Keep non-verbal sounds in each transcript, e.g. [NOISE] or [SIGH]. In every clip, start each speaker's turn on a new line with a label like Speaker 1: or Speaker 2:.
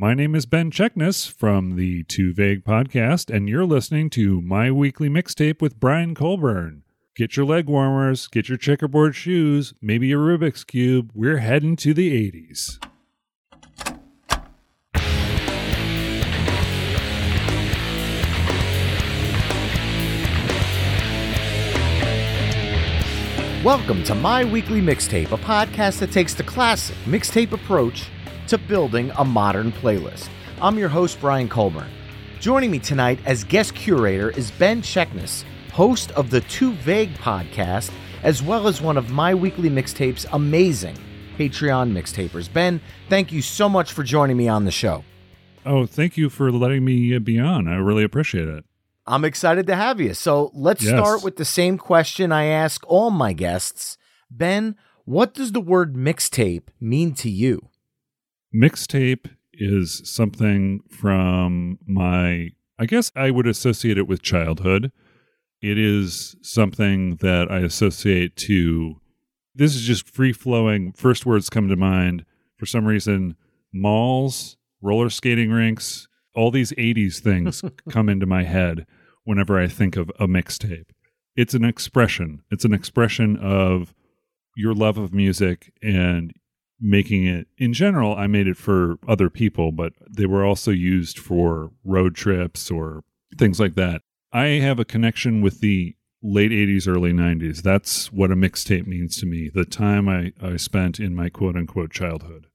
Speaker 1: My name is Ben Cheknis from the Two Vague podcast, and you're listening to my weekly mixtape with Brian Colburn. Get your leg warmers, get your checkerboard shoes, maybe a Rubik's Cube. We're heading to the 80s.
Speaker 2: Welcome to My Weekly Mixtape, a podcast that takes the classic mixtape approach to building a modern playlist. I'm your host, Brian Colburn. Joining me tonight as guest curator is Ben Cheknis, host of the Two Vague podcast, as well as one of My Weekly Mixtape's amazing Patreon mixtapers. Ben, thank you so much for joining me on the show.
Speaker 1: Oh, thank you for letting me uh, be on. I really appreciate it.
Speaker 2: I'm excited to have you. So let's
Speaker 1: Yes.
Speaker 2: start with the same question I ask all my guests. Ben, what does the word mixtape mean to you?
Speaker 1: Mixtape is something from my, I guess I would associate it with childhood. It is something that I associate to, this is just free flowing. First words come to mind for some reason malls, roller skating rinks, all these 80s things [LAUGHS] come into my head whenever I think of a mixtape. It's an expression, it's an expression of your love of music and making it in general i made it for other people but they were also used for road trips or things like that i have a connection with the late 80s early 90s that's what a mixtape means to me the time i, I spent in my quote unquote childhood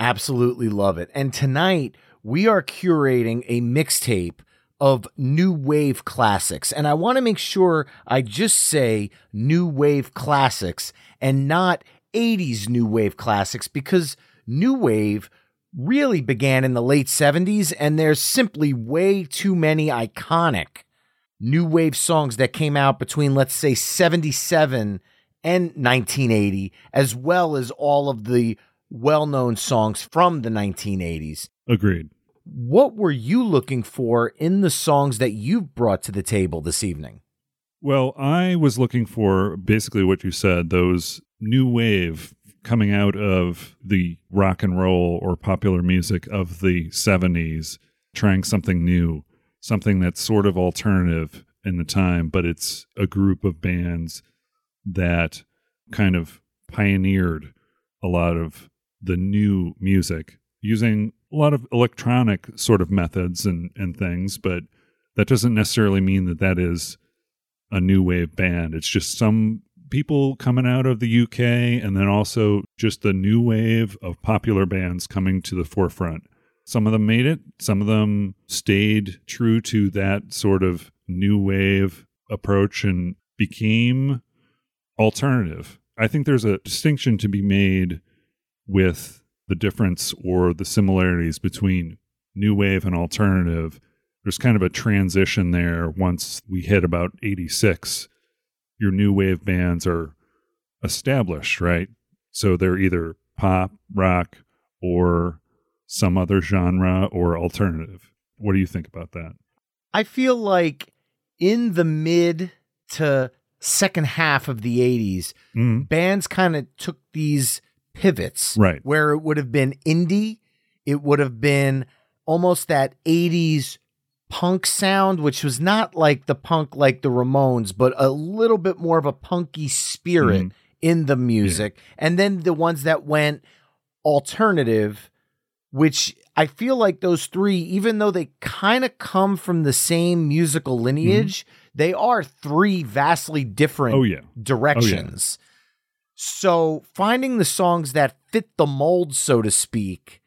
Speaker 2: Absolutely love it. And tonight we are curating a mixtape of new wave classics. And I want to make sure I just say new wave classics and not 80s new wave classics because new wave really began in the late 70s and there's simply way too many iconic new wave songs that came out between let's say 77 and 1980 as well as all of the well-known songs from the 1980s
Speaker 1: agreed.
Speaker 2: What were you looking for in the songs that you've brought to the table this evening?
Speaker 1: Well, I was looking for basically what you said, those new wave coming out of the rock and roll or popular music of the 70s, trying something new, something that's sort of alternative in the time, but it's a group of bands that kind of pioneered a lot of the new music using a lot of electronic sort of methods and, and things, but that doesn't necessarily mean that that is a new wave band. It's just some people coming out of the UK and then also just the new wave of popular bands coming to the forefront. Some of them made it, some of them stayed true to that sort of new wave approach and became alternative. I think there's a distinction to be made with the difference or the similarities between new wave and alternative there's kind of a transition there once we hit about 86 your new wave bands are established right? So they're either pop rock or some other genre or alternative. What do you think about that?
Speaker 2: I feel like in the mid to second half of the 80s
Speaker 1: mm,
Speaker 2: bands kind of took these pivots
Speaker 1: Right.
Speaker 2: where it would have been indie. It would have been almost that 80s punk sound which was not like the punk like the ramones but a little bit more of a punky spirit
Speaker 1: Mhm.
Speaker 2: in the music. And then the ones that went alternative which i feel like those three even though they kind of come from the same musical lineage they are three vastly different
Speaker 1: oh yeah.
Speaker 2: directions. So finding the songs that fit the mold, so to speak,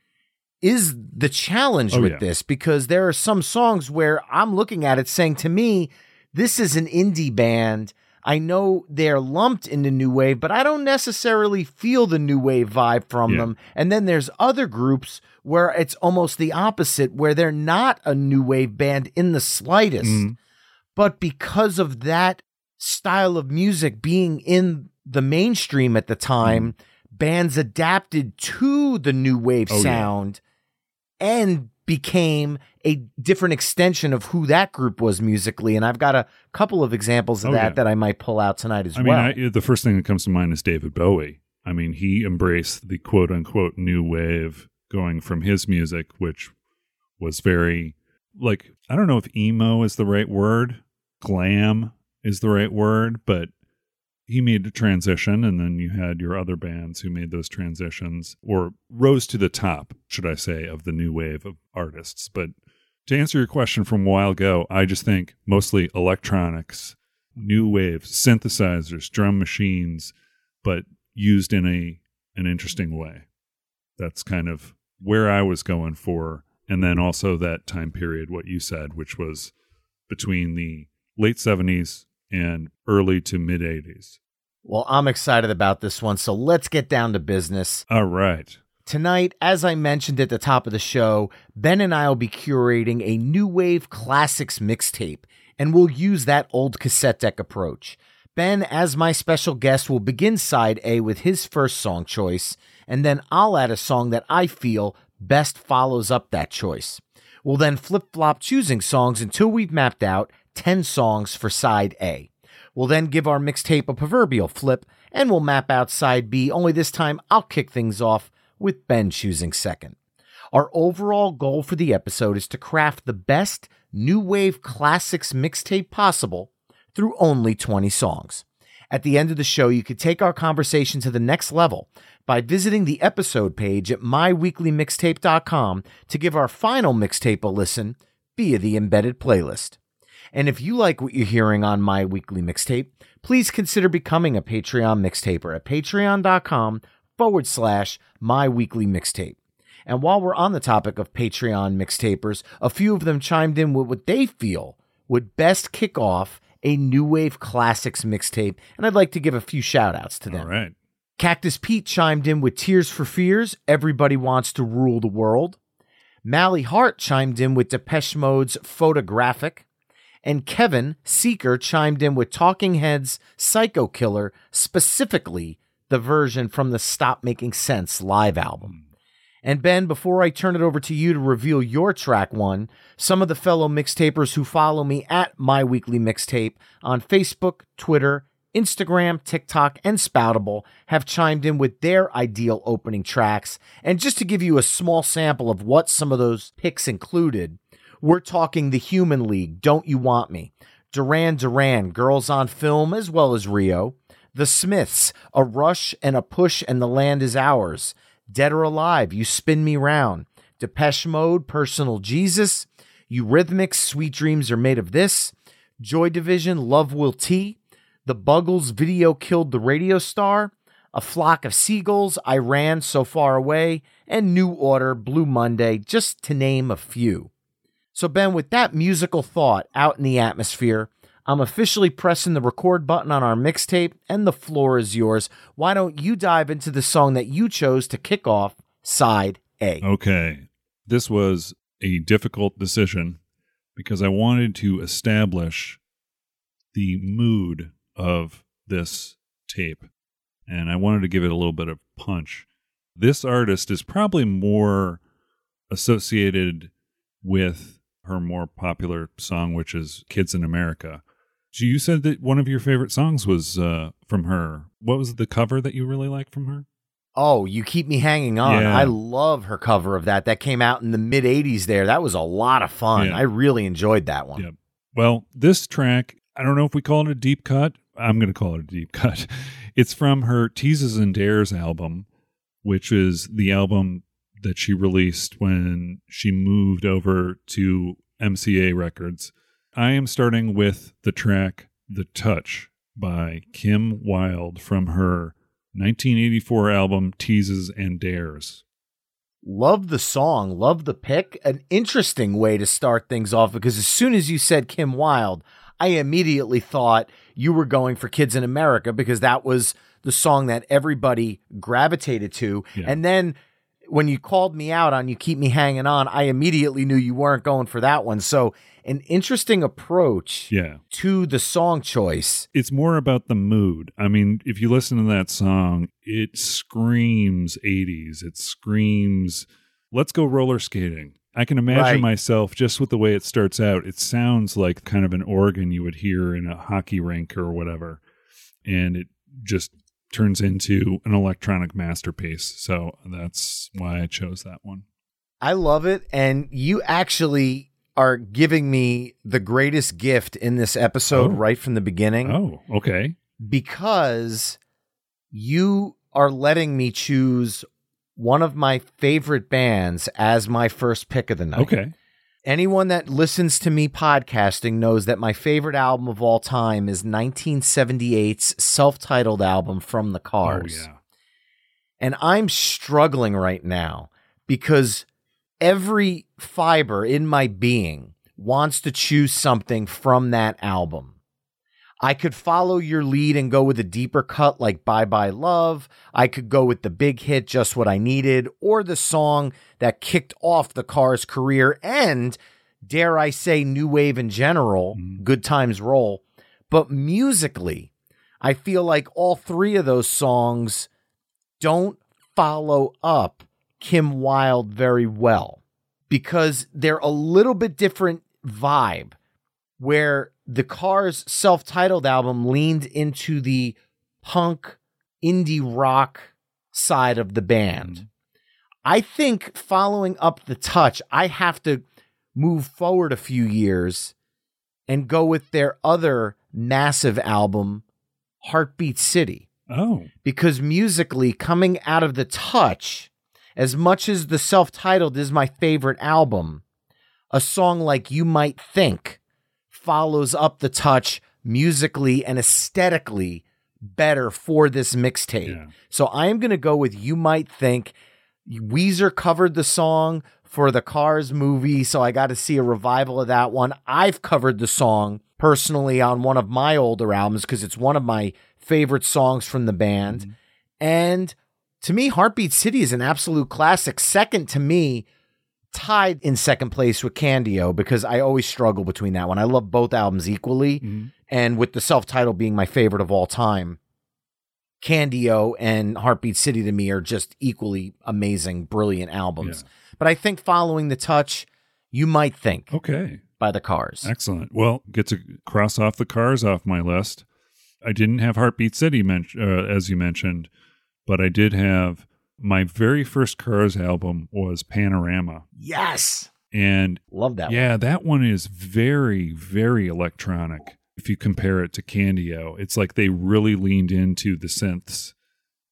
Speaker 2: is the challenge
Speaker 1: Oh,
Speaker 2: with
Speaker 1: yeah.
Speaker 2: this because there are some songs where I'm looking at it saying to me, this is an indie band. I know they're lumped into new wave, but I don't necessarily feel the new wave vibe from
Speaker 1: Yeah.
Speaker 2: them. And then there's other groups where it's almost the opposite, where they're not a new wave band in the slightest
Speaker 1: Mhm.
Speaker 2: but because of that style of music being in the mainstream at the time, bands adapted to the new wave
Speaker 1: Oh, yeah.
Speaker 2: And became a different extension of who that group was musically. And I've got a couple of examples of
Speaker 1: Oh,
Speaker 2: that
Speaker 1: yeah.
Speaker 2: that I might pull out tonight as
Speaker 1: I
Speaker 2: well.
Speaker 1: mean, I, the first thing that comes to mind is David Bowie. I mean, he embraced the quote unquote new wave going from his music, which was very like I don't know if emo is the right word, glam is the right word, but he made a transition and then you had your other bands who made those transitions or rose to the top, should I say, of the new wave of artists. But to answer your question from a while ago, I just think mostly electronics, new wave, synthesizers, drum machines, but used in a an interesting way. That's kind of where I was going for. And then also that time period, what you said, which was between the late 70s and early to mid 80s.
Speaker 2: Well, I'm excited about this one, so let's get down to business.
Speaker 1: All right.
Speaker 2: Tonight, as I mentioned at the top of the show, Ben and I will be curating a new wave classics mixtape, and we'll use that old cassette deck approach. Ben, as my special guest, will begin side A with his first song choice, and then I'll add a song that I feel best follows up that choice. We'll then flip flop choosing songs until we've mapped out 10 songs for side A. We'll then give our mixtape a proverbial flip, and we'll map out side B, only this time I'll kick things off with Ben choosing second. Our overall goal for the episode is to craft the best new wave classics mixtape possible through only 20 songs. At the end of the show, you could take our conversation to the next level by visiting the episode page at myweeklymixtape.com to give our final mixtape a listen via the embedded playlist. And if you like what you're hearing on My Weekly Mixtape, please consider becoming a Patreon mixtaper at patreon.com forward slash My Weekly Mixtape. And while we're on the topic of Patreon mixtapers, a few of them chimed in with what they feel would best kick off a New Wave Classics mixtape, and I'd like to give a few shout outs to them.
Speaker 1: All right.
Speaker 2: Cactus Pete chimed in with Tears for Fears, Everybody Wants to Rule the World. Mally Hart chimed in with Depeche Mode's Photographic. And Kevin Seeker chimed in with Talking Heads' Psycho Killer, specifically the version from the Stop Making Sense live album. And Ben, before I turn it over to you to reveal your track one, some of the fellow mixtapers who follow me at My Weekly Mixtape on Facebook, Twitter, Instagram, TikTok, and Spoutible have chimed in with their ideal opening tracks. And just to give you a small sample of what some of those picks included, we're talking The Human League, Don't You Want Me, Duran Duran, Girls on Film, as well as Rio, The Smiths, A Rush and a Push and the Land is Ours, Dead or Alive, You Spin Me Round, Depeche Mode, Personal Jesus, Eurythmics, Sweet Dreams Are Made of This, Joy Division, Love Will Tea, The Buggles, Video Killed the Radio Star, A Flock of Seagulls, I Ran So Far Away, and New Order, Blue Monday, just to name a few. So, Ben, with that musical thought out in the atmosphere, I'm officially pressing the record button on our mixtape, and the floor is yours. Why don't you dive into the song that you chose to kick off side A?
Speaker 1: Okay. This was a difficult decision because I wanted to establish the mood of this tape and I wanted to give it a little bit of punch. This artist is probably more associated with her more popular song, which is Kids in America. You said that one of your favorite songs was uh, from her. What was the cover that you really liked from her?
Speaker 2: Oh, you keep me hanging on.
Speaker 1: Yeah.
Speaker 2: I love her cover of that. That came out in the mid 80s there. That was a lot of fun.
Speaker 1: Yeah.
Speaker 2: I really enjoyed that one.
Speaker 1: Yeah. Well, this track, I don't know if we call it a deep cut. I'm going to call it a deep [LAUGHS] cut. It's from her Teases and Dares album, which is the album that she released when she moved over to MCA Records. I am starting with the track The Touch by Kim Wilde from her 1984 album Teases and Dares.
Speaker 2: Love the song, love the pick. An interesting way to start things off because as soon as you said Kim Wilde, I immediately thought you were going for Kids in America because that was the song that everybody gravitated to.
Speaker 1: Yeah.
Speaker 2: And then when you called me out on You Keep Me Hanging On, I immediately knew you weren't going for that one. So, an interesting approach
Speaker 1: Yeah.
Speaker 2: to the song choice.
Speaker 1: it's more about the mood. I mean, if you listen to that song, it screams 80s. It screams, let's go roller skating. I can imagine
Speaker 2: Right.
Speaker 1: myself just with the way it starts out. It sounds like kind of an organ you would hear in a hockey rink or whatever. And it just turns into an electronic masterpiece. So that's why I chose that one.
Speaker 2: I love it. And you actually are giving me the greatest gift in this episode
Speaker 1: Oh.
Speaker 2: right from the beginning
Speaker 1: Oh, okay.
Speaker 2: because you are letting me choose one of my favorite bands as my first pick of the night.
Speaker 1: Okay.
Speaker 2: Anyone that listens to me podcasting knows that my favorite album of all time is 1978's self titled album From the oh, Cars.
Speaker 1: Oh, yeah.
Speaker 2: And I'm struggling right now because every fiber in my being wants to choose something from that album. I could follow your lead and go with a deeper cut like Bye Bye Love. I could go with the big hit Just What I Needed or the song that kicked off the Cars' career and, dare I say, New Wave in general,
Speaker 1: Mhm.
Speaker 2: Good Times Roll. But musically, I feel like all three of those songs don't follow up Kim Wilde very well because they're a little bit different vibe where the Cars self-titled album leaned into the punk indie rock side of the band. Mm-hmm. I think following up the touch, I have to move forward a few years and go with their other massive album, Heartbeat City.
Speaker 1: Oh,
Speaker 2: because musically coming out of the touch as much as the self-titled is my favorite album a song like you might think follows up the touch musically and aesthetically better for this mixtape
Speaker 1: yeah.
Speaker 2: so i am going to go with you might think weezer covered the song for the cars movie so i got to see a revival of that one i've covered the song personally on one of my older albums because it's one of my favorite songs from the band.
Speaker 1: Mhm.
Speaker 2: And to me, Heartbeat City is an absolute classic. Second to me, tied in second place with Candy-O because I always struggle between that one. I love both albums equally.
Speaker 1: Mhm.
Speaker 2: And with the self title being my favorite of all time, Candio and Heartbeat City to me are just equally amazing, brilliant albums. But I think following the touch, you might think
Speaker 1: Okay.
Speaker 2: by the cars.
Speaker 1: Excellent. Well, get to cross off the cars off my list. I didn't have Heartbeat City, men- uh, as you mentioned, but I did have my very first Cars album was Panorama.
Speaker 2: Yes.
Speaker 1: And
Speaker 2: Love that one.
Speaker 1: yeah, that one is very, very electronic. If you compare it to Candy-O, it's like they really leaned into the synths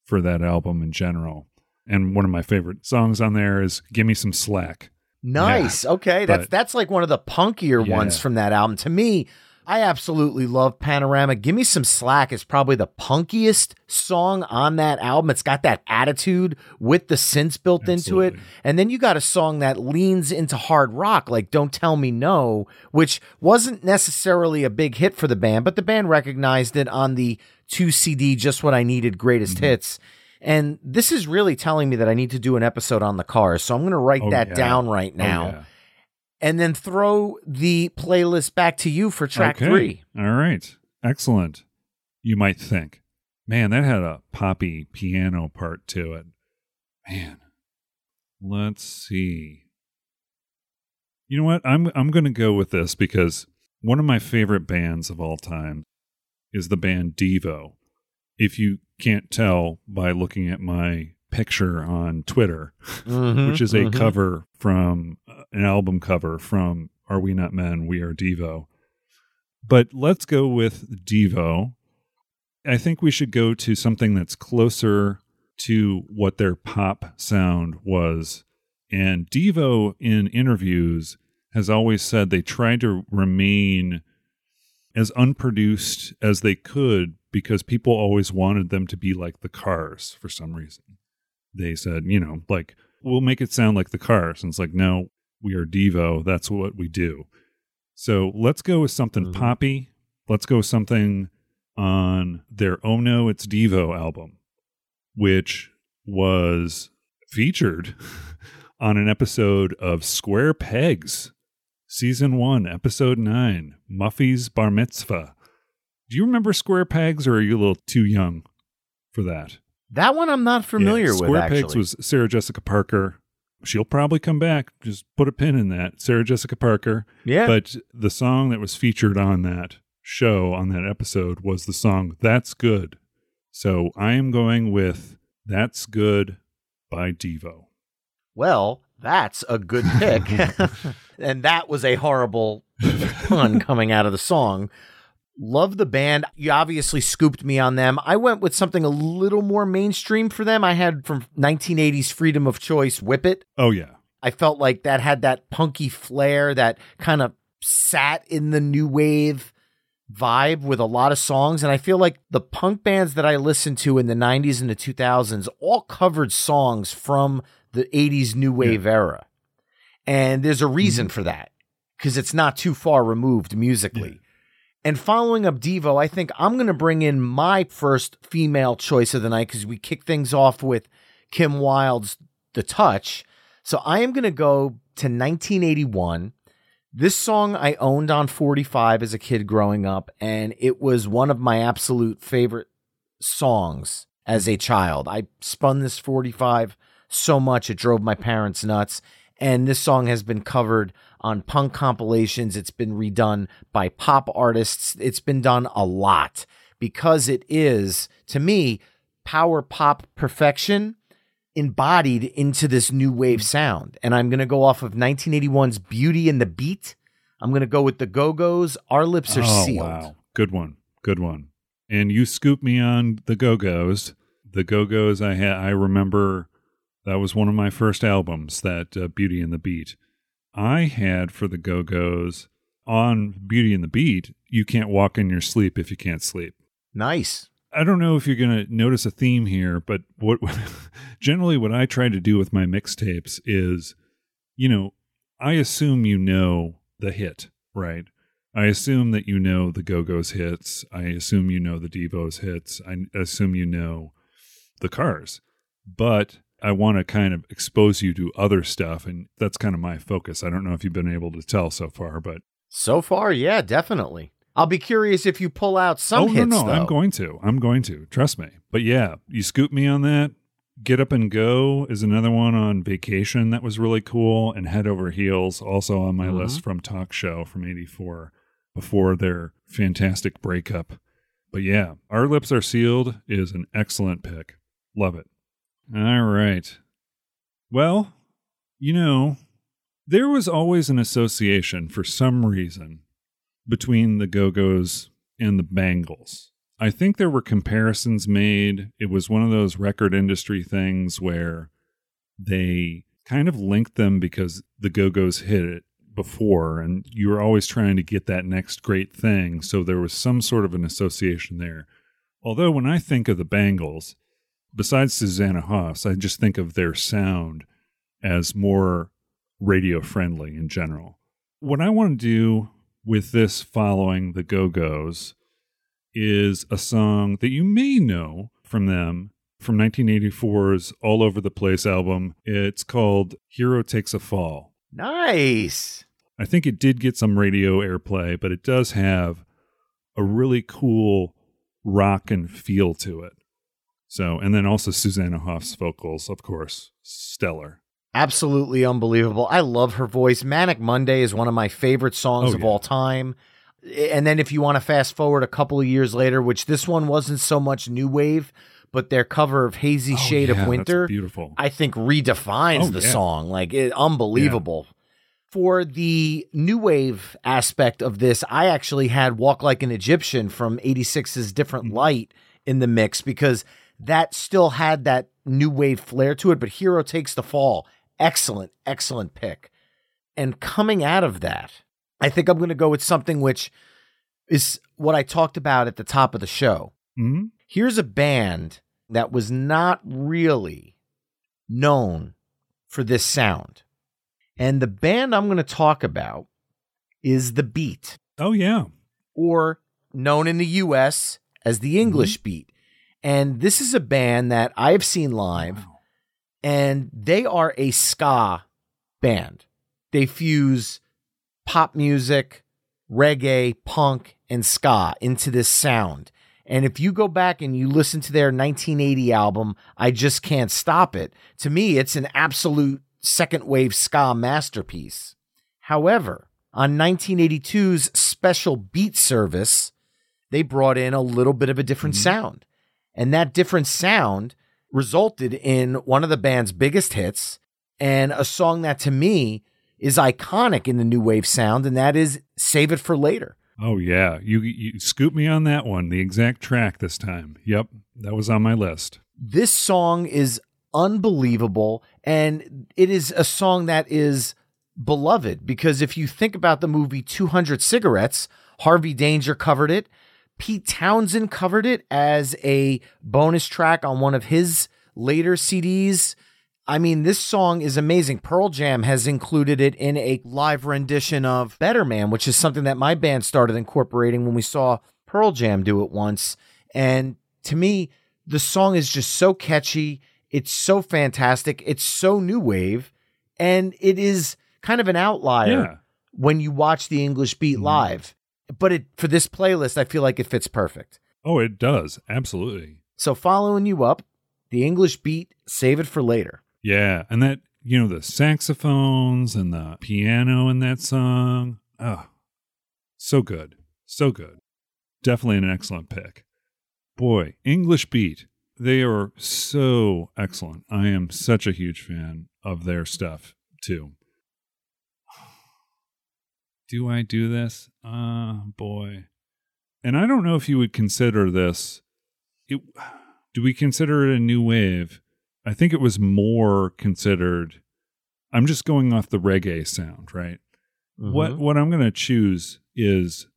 Speaker 1: for that album in general. And one of my favorite songs on there is "Give Me Some Slack."
Speaker 2: Nice. okay, that's
Speaker 1: but-
Speaker 2: that's like one of the punkier
Speaker 1: Yeah.
Speaker 2: ones from that album. To me, I absolutely love Panorama. Give me some slack is probably the punkiest song on that album. It's got that attitude with the synths built into it. And then you got a song that leans into hard rock, like Don't Tell Me No, which wasn't necessarily a big hit for the band, but the band recognized it on the two CD Just What I Needed Greatest
Speaker 1: Mm-hmm.
Speaker 2: Hits. And this is really telling me that I need to do an episode on the cars. So I'm going to write
Speaker 1: Oh,
Speaker 2: that
Speaker 1: yeah.
Speaker 2: down right
Speaker 1: Oh,
Speaker 2: now
Speaker 1: yeah.
Speaker 2: And then throw the playlist back to you for track
Speaker 1: Okay.
Speaker 2: three.
Speaker 1: All right. Excellent. You might think, man, that had a poppy piano part to it. Man. Let's see. You know what? I'm I'm going to go with this because one of my favorite bands of all time is the band Devo. If you can't tell by looking at my picture on Twitter, which is a
Speaker 2: mhm.
Speaker 1: cover from uh, an album cover from Are We Not Men? We Are Devo. But let's go with Devo. I think we should go to something that's closer to what their pop sound was. And Devo, in interviews, has always said they tried to remain as unproduced as they could because people always wanted them to be like the cars for some reason they said, you know, like, we'll make it sound like the cars. And it's like, no, we are Devo. That's what we do. So let's go with something
Speaker 2: Mhm.
Speaker 1: poppy. Let's go with something on their Oh No, It's Devo album, which was featured [LAUGHS] on an episode of Square Pegs, season one, episode nine, Muffy's Bar Mitzvah. Do you remember Square Pegs or are you a little too young for that?
Speaker 2: That one I'm not familiar
Speaker 1: Yeah,
Speaker 2: with.
Speaker 1: Square Pegs was Sarah Jessica Parker. She'll probably come back. Just put a pin in that. Sarah Jessica Parker.
Speaker 2: yeah.
Speaker 1: But the song that was featured on that show, on that episode, was the song That's Good So I am going with That's Good by Devo.
Speaker 2: Well, that's a good pick. [LAUGHS] [LAUGHS] and that was a horrible [LAUGHS] pun coming out of the song. Love the band. You obviously scooped me on them. I went with something a little more mainstream for them. I had from 1980s Freedom of Choice Whip It.
Speaker 1: Oh, yeah.
Speaker 2: I felt like that had that punky flair that kind of sat in the new wave vibe with a lot of songs. And I feel like the punk bands that I listened to in the 90s and the 2000s all covered songs from the 80s new wave yeah. era. And there's a reason mm-hmm. for that because it's not too far removed musically. Yeah. And following up Devo, I think I'm going to bring in my first female choice of the night because we kick things off with Kim Wilde's The Touch. So I am going to go to 1981. This song I owned on 45 as a kid growing up, and it was one of my absolute favorite songs as a child. I spun this 45 so much it drove my parents nuts. And this song has been covered on punk compilations. It's been redone by pop artists. It's been done a lot because it is, to me, power pop perfection embodied into this new wave sound. And I'm going to go off of 1981's Beauty and the Beat. I'm going to go with the Go Go's. Our lips are oh, sealed. Wow.
Speaker 1: Good one. Good one. And you scooped me on the Go Go's. The Go Go's I had, I remember that was one of my first albums, that uh, Beauty and the Beat. I had for the Go Go's on Beauty and the Beat, You Can't Walk in Your Sleep If You Can't Sleep.
Speaker 2: Nice.
Speaker 1: I don't know if you're going to notice a theme here, but what [LAUGHS] generally what I try to do with my mixtapes is, you know, I assume you know the hit, right? I assume that you know the Go Go's hits. I assume you know the Devo's hits. I assume you know the Cars. But I want to kind of expose you to other stuff, and that's kind of my focus. I don't know if you've been able to tell so far, but
Speaker 2: so far, yeah, definitely. I'll be curious if you pull out some. Oh hits,
Speaker 1: no, no,
Speaker 2: though.
Speaker 1: I'm going to. I'm going to. Trust me. But yeah, you scoop me on that. Get Up and Go is another one on vacation that was really cool, and Head Over Heels also on my mm-hmm. list from Talk Show from '84 before their fantastic breakup. But yeah, Our Lips Are Sealed is an excellent pick. Love it. All right. Well, you know, there was always an association for some reason between the Go Go's and the Bangles. I think there were comparisons made. It was one of those record industry things where they kind of linked them because the Go Go's hit it before, and you were always trying to get that next great thing. So there was some sort of an association there. Although, when I think of the Bangles, besides Susanna Hoffs, I just think of their sound as more radio friendly in general. What I want to do with this following the Go Go's is a song that you may know from them from 1984's All Over the Place album. It's called Hero Takes a Fall.
Speaker 2: Nice.
Speaker 1: I think it did get some radio airplay, but it does have a really cool rock and feel to it. So, and then also Susanna Hoffs' vocals, of course, stellar.
Speaker 2: Absolutely unbelievable. I love her voice. Manic Monday is one of my favorite songs oh, of yeah. all time. And then if you want to fast forward a couple of years later, which this one wasn't so much new wave, but their cover of Hazy oh, Shade yeah, of Winter,
Speaker 1: beautiful.
Speaker 2: I think redefines oh, the yeah. song. Like it, unbelievable. For the new wave aspect of this, I actually had Walk Like an Egyptian from 86's Different mm-hmm. Light in the mix because that still had that new wave flair to it, but Hero Takes the Fall. Excellent, excellent pick. And coming out of that, I think I'm going to go with something which is what I talked about at the top of the show.
Speaker 1: Mm-hmm.
Speaker 2: Here's a band that was not really known for this sound. And the band I'm going to talk about is The Beat.
Speaker 1: Oh, yeah.
Speaker 2: Or known in the US as the English mm-hmm. Beat. And this is a band that I've seen live, wow. and they are a ska band. They fuse pop music, reggae, punk, and ska into this sound. And if you go back and you listen to their 1980 album, I Just Can't Stop It, to me, it's an absolute second wave ska masterpiece. However, on 1982's special beat service, they brought in a little bit of a different mm-hmm. sound And that different sound resulted in one of the band's biggest hits and a song that to me is iconic in the new wave sound, and that is Save It for Later.
Speaker 1: Oh yeah, you you scoop me on that one. The exact track this time. Yep, that was on my list.
Speaker 2: This song is unbelievable, and it is a song that is beloved because if you think about the movie 200 Cigarettes, Harvey Danger covered it. Pete Townshend covered it as a bonus track on one of his later CDs. I mean, this song is amazing. Pearl Jam has included it in a live rendition of Better Man, which is something that my band started incorporating when we saw Pearl Jam do it once. And to me, the song is just so catchy. It's so fantastic. It's so new wave. And it is kind of an outlier
Speaker 1: Yeah.
Speaker 2: when you watch the English Beat
Speaker 1: Mhm.
Speaker 2: live. But it for this playlist, I feel like it fits perfect.
Speaker 1: Oh, it does absolutely.
Speaker 2: So following you up, the English Beat, save it for later.
Speaker 1: Yeah, and that you know the saxophones and the piano in that song. Oh, so good, so good. Definitely an excellent pick. Boy, English Beat. They are so excellent. I am such a huge fan of their stuff too. Do I do this? Ah, boy. And I don't know if you would consider this. It, do we consider it a new wave? I think it was more considered. I'm just going off the reggae sound, right? What what I'm going to choose is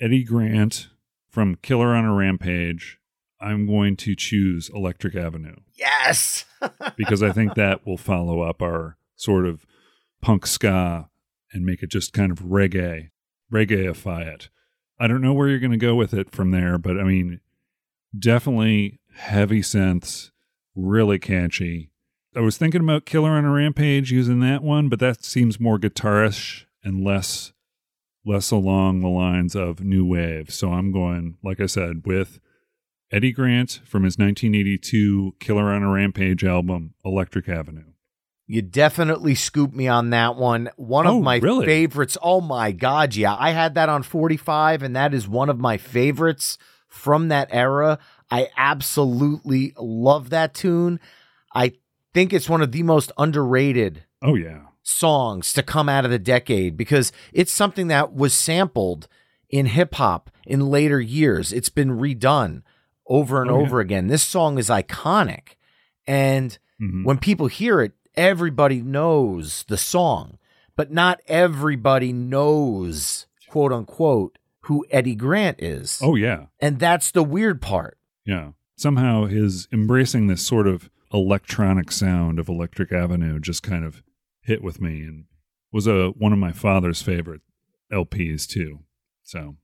Speaker 1: Eddy Grant from Killer on a Rampage. I'm going to choose Electric Avenue
Speaker 2: Yes. [LAUGHS]
Speaker 1: because I think that will follow up our sort of punk ska and make it just kind of reggae, reggaeify it. I don't know where you're going to go with it from there, but I mean, definitely heavy synths, really catchy. I was thinking about Killer on a Rampage using that one, but that seems more guitarish and less less along the lines of new wave. So I'm going, like I said, with Eddy Grant from his 1982 Killer on a Rampage album, Electric Avenue.
Speaker 2: You definitely scooped me on that one. One
Speaker 1: Oh,
Speaker 2: of my
Speaker 1: really?
Speaker 2: favorites. Oh my God. Yeah. I had that on 45, and that is one of my favorites from that era. I absolutely love that tune. I think it's one of the most underrated
Speaker 1: Oh yeah.
Speaker 2: songs to come out of the decade because it's something that was sampled in hip hop in later years. It's been redone over and
Speaker 1: Oh, yeah.
Speaker 2: over again. This song is iconic. And
Speaker 1: Mhm.
Speaker 2: when people hear it, everybody knows the song, but not everybody knows, quote unquote, who Eddy Grant is.
Speaker 1: Oh yeah.
Speaker 2: And that's the weird part.
Speaker 1: Yeah. Somehow his embracing this sort of electronic sound of Electric Avenue just kind of hit with me and was a one of my father's favorite LPs too. So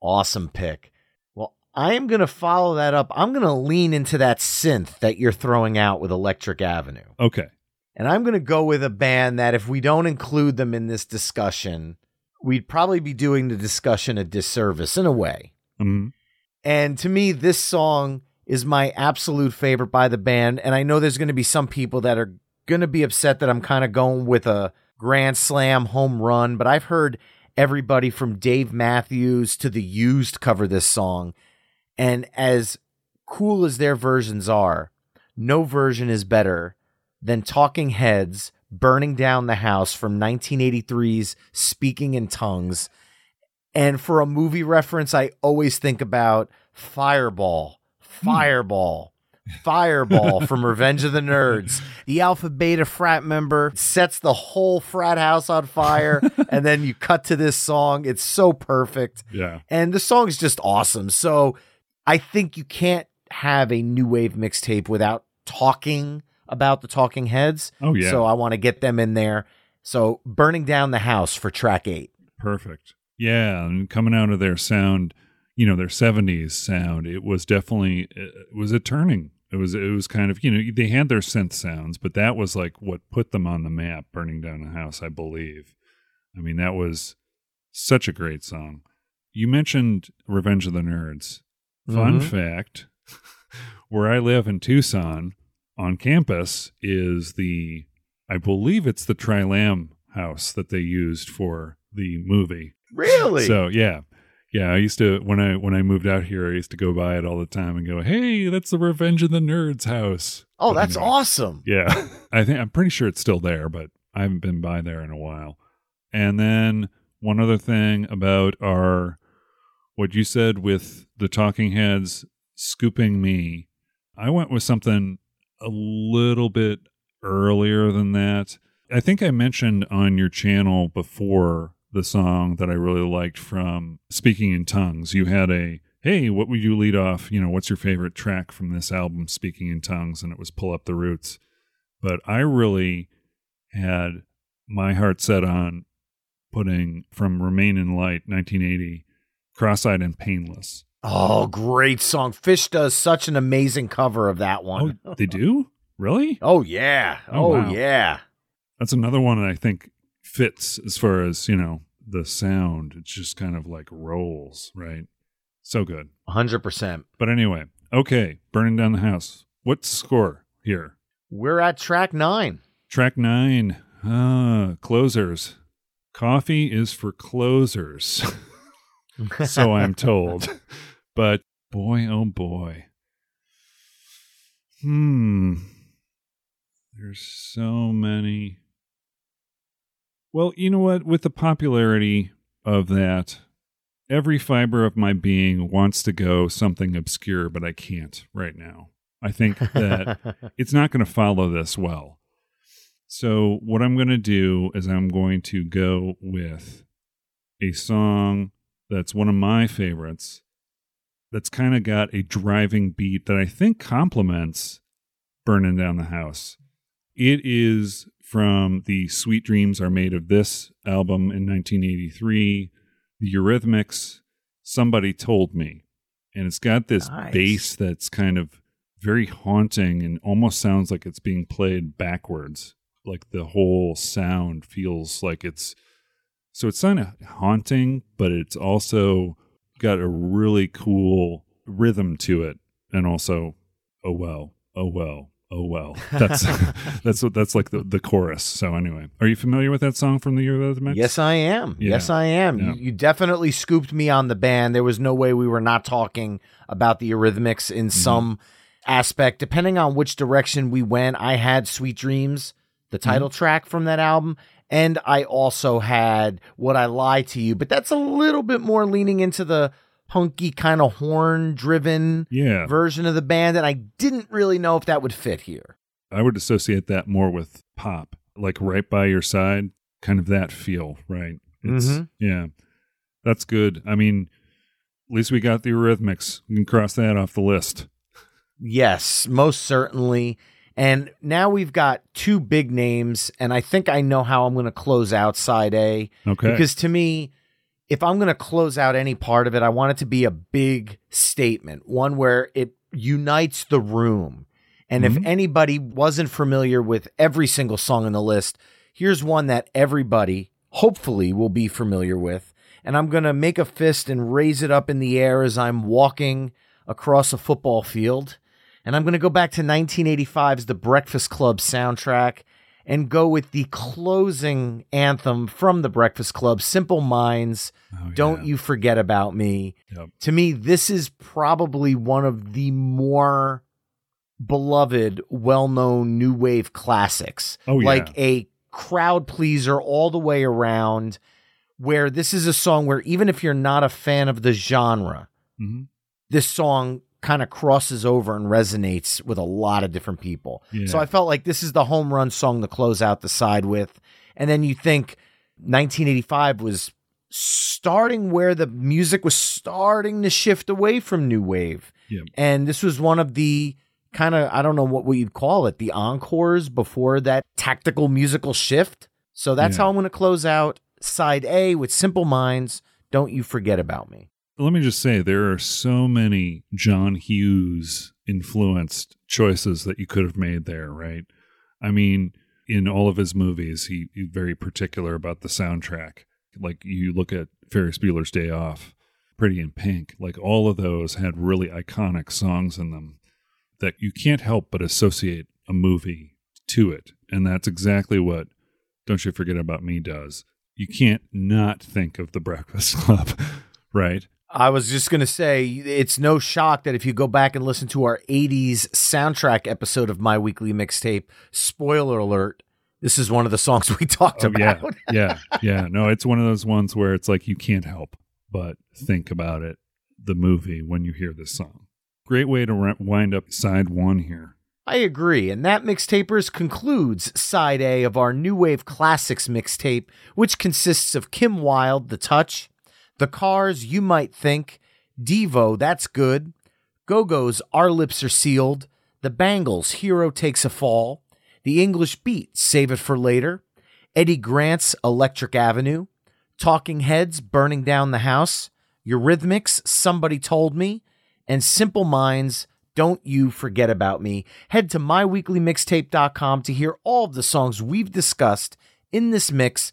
Speaker 2: Awesome pick. Well, I am going to follow that up. I'm going to lean into that synth that you're throwing out with Electric Avenue.
Speaker 1: okay.
Speaker 2: And I'm going to go with a band that if we don't include them in this discussion, we'd probably be doing the discussion a disservice in a way.
Speaker 1: Um,
Speaker 2: And to me, this song is my absolute favorite by the band. And I know there's going to be some people that are going to be upset that I'm kind of going with a grand slam home run, but I've heard everybody from Dave Matthews to the used cover this song. And as cool as their versions are, no version is better than Talking Heads burning down the house from 1983's Speaking in Tongues. And for a movie reference, I always think about Fireball, hmm. Fireball, Fireball from Revenge of the Nerds. [LAUGHS] The Alpha Beta frat member sets the whole frat house on fire, [LAUGHS] and then you cut to this song. It's so perfect.
Speaker 1: yeah.
Speaker 2: And the song is just awesome. So I think you can't have a new wave mixtape without talking about the Talking Heads.
Speaker 1: Oh yeah.
Speaker 2: So I want to get them in there. So burning down the house for track eight.
Speaker 1: Perfect. Yeah, and coming out of their sound, you know, their 70s sound, it was definitely it was a turning. It was it was kind of, you know, they had their synth sounds, but that was like what put them on the map burning down the house, I believe. I mean, that was such a great song. You mentioned Revenge of the Nerds. Fun
Speaker 2: Mhm.
Speaker 1: fact, [LAUGHS] where I live in Tucson, on campus is the I believe it's the Tri-Lamb house that they used for the movie.
Speaker 2: Really?
Speaker 1: So yeah, Yeah, I used to when I when I moved out here, I used to go by it all the time and go, "Hey, that's the Revenge of the Nerds house."
Speaker 2: Oh,
Speaker 1: But
Speaker 2: that's
Speaker 1: anyway.
Speaker 2: awesome.
Speaker 1: Yeah, [LAUGHS] I think I'm pretty sure it's still there, but I haven't been by there in a while. And then one other thing about our what you said with the Talking Heads scooping me, I went with something a little bit earlier than that. I think I mentioned on your channel before the song that I really liked from Speaking in Tongues. You had a hey, what would you lead off? You know, what's your favorite track from this album, Speaking in Tongues? And it was Pull Up the Roots. But I really had my heart set on putting from Remain in Light, 1980, Cross Eyed and Painless.
Speaker 2: Oh, great song. Phish does such an amazing cover of that one.
Speaker 1: Oh, they do? Really?
Speaker 2: Oh, yeah.
Speaker 1: Oh,
Speaker 2: Oh,
Speaker 1: wow.
Speaker 2: yeah.
Speaker 1: That's another one that I think fits as far as, you know, the sound. It's just kind of like rolls, right? So good.
Speaker 2: 100%.
Speaker 1: But anyway, okay, Burning Down the House. What's the score here?
Speaker 2: We're at track nine.
Speaker 1: Track nine. Ah, closers. Coffee is for closers. [LAUGHS] so I'm told. [LAUGHS] But boy, oh boy. Hmm. There's so many. Well, you know what? With the popularity of that, every fiber of my being wants to go something obscure, but I can't right now. I think that [LAUGHS] it's not going to follow this well. So, what I'm going to do is I'm going to go with a song that's one of my favorites that's kind of got a driving beat that I think complements Burning Down the House. It is from the Sweet Dreams Are Made of This album in 1983, the Eurythmics, Somebody Told Me. And it's got this
Speaker 2: Nice.
Speaker 1: bass that's kind of very haunting and almost sounds like it's being played backwards. Like the whole sound feels like it's so it's kind of haunting, but it's also got a really cool rhythm to it, and also, oh well, oh well, oh well. That's [LAUGHS] [LAUGHS] that's what that's like the, the chorus. So anyway, are you familiar with that song from the Eurythmics?
Speaker 2: Yes, I am.
Speaker 1: Yeah.
Speaker 2: Yes, I am.
Speaker 1: Yeah.
Speaker 2: You, you definitely scooped me on the band. There was no way we were not talking about the Eurythmics in
Speaker 1: Mm-hmm.
Speaker 2: some aspect. Depending on which direction we went, I had Sweet Dreams, the
Speaker 1: Mm-hmm.
Speaker 2: title track from that album. And I also had What I Lie to You, but that's a little bit more leaning into the punky kind of horn driven
Speaker 1: Yeah,
Speaker 2: version of the band. And I didn't really know if that would fit here.
Speaker 1: I would associate that more with pop, like right by your side, kind of that feel, right? It's
Speaker 2: Mhm.
Speaker 1: yeah, that's good. I mean, at least we got the Eurythmics. We can cross that off the list.
Speaker 2: Yes, most certainly. And now we've got two big names, and I think I know how I'm going to close out side A.
Speaker 1: Okay.
Speaker 2: Because to me, if I'm going to close out any part of it, I want it to be a big statement, one where it unites the room. And if
Speaker 1: Mhm.
Speaker 2: anybody wasn't familiar with every single song on the list, here's one that everybody hopefully will be familiar with. And I'm going to make a fist and raise it up in the air as I'm walking across a football field. And I'm going to go back to 1985's The Breakfast Club soundtrack and go with the closing anthem from The Breakfast Club, Simple Minds,
Speaker 1: Oh,
Speaker 2: Don't
Speaker 1: yeah.
Speaker 2: You Forget About Me.
Speaker 1: Yep.
Speaker 2: To me, this is probably one of the more beloved, well known new wave classics.
Speaker 1: Oh, yeah.
Speaker 2: Like a crowd pleaser all the way around, where this is a song where even if you're not a fan of the genre,
Speaker 1: Mhm.
Speaker 2: this song kind of crosses over and resonates with a lot of different people.
Speaker 1: Yeah.
Speaker 2: So I felt like this is the home run song to close out the side with. And then you think 1985 was starting where the music was starting to shift away from new wave.
Speaker 1: Yeah.
Speaker 2: And this was one of the kind of I don't know what you'd call it, the encores before that tactical musical shift. So that's
Speaker 1: Yeah.
Speaker 2: how I'm going to close out side A with Simple Minds. Don't you forget about me.
Speaker 1: Let me just say there are so many John Hughes influenced choices that you could have made there, right? I mean, in all of his movies, he, he's very particular about the soundtrack. Like you look at Ferris Bueller's Day Off, Pretty in Pink, like all of those had really iconic songs in them that you can't help but associate a movie to it. And that's exactly what Don't You Forget About Me does. You can't not think of The Breakfast [LAUGHS] Club, right?
Speaker 2: I was just going to say, it's no shock that if you go back and listen to our 80s soundtrack episode of My Weekly Mixtape, spoiler alert, this is one of the songs we [LAUGHS] talked
Speaker 1: Oh,
Speaker 2: about.
Speaker 1: yeah, [LAUGHS] yeah, yeah. No, it's one of those ones where it's like you can't help but think about it, the movie, when you hear this song. Great way to wind up side one here.
Speaker 2: I agree, and that mixtapers concludes side A of our New Wave Classics mixtape, which consists of Kim Wilde, The Touch, The Cars, You Might Think, Devo, That's Good, Go Go's Our Lips Are Sealed, The Bangles, Hero Takes a Fall, The English Beat, Save It for Later, Eddy Grant's Electric Avenue, Talking Heads, Burning Down the House, Eurythmics, Somebody Told Me, and Simple Minds, Don't You Forget About Me. Head to myweeklymixtape.com to hear all of the songs we've discussed in this mix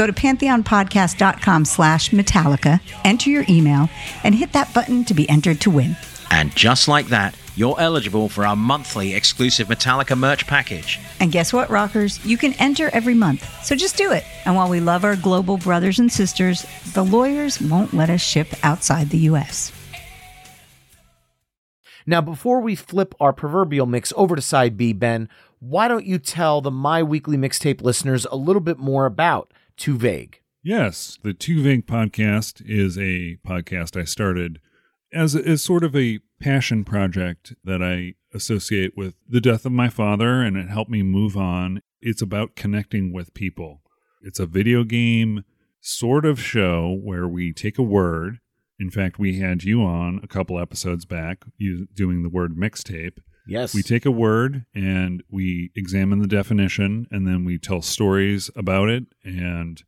Speaker 3: Go to pantheonpodcast.com slash Metallica, enter your email, and hit that button to be entered to win.
Speaker 4: And just like that, you're eligible for our monthly exclusive Metallica merch package.
Speaker 3: And guess what, rockers? You can enter every month. So just do it. And while we love our global brothers and sisters, the lawyers won't let us ship outside the U.S.
Speaker 2: Now, before we flip our proverbial mix over to side B, Ben, why don't you tell the My Weekly Mixtape listeners a little bit more about Two Vague?
Speaker 1: Yes, the Two Vague podcast is a podcast I started as, as sort of a passion project that I associate with the death of my father, and it helped me move on. It's about connecting with people. It's a video game sort of show where we take a word. In fact, we had you on a couple episodes back, you doing the word mixtape.
Speaker 2: Yes.
Speaker 1: We take a word and we examine the definition, and then we tell stories about it and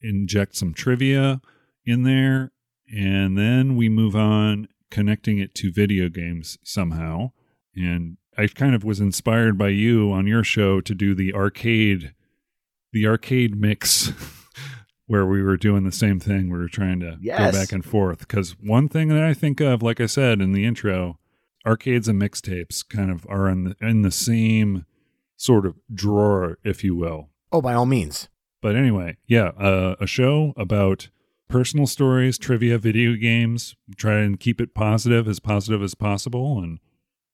Speaker 1: inject some trivia in there. And then we move on, connecting it to video games somehow. And I kind of was inspired by you on your show to do the arcade, the arcade mix. [LAUGHS] Where we were doing the same thing, we were trying to
Speaker 2: Yes.
Speaker 1: go back and forth. Because one thing that I think of, like I said in the intro, arcades and mixtapes kind of are in the, in the same sort of drawer, if you will.
Speaker 2: oh, by all means.
Speaker 1: But anyway, yeah, uh, a show about personal stories, trivia, video games. Try and keep it positive, as positive as possible, and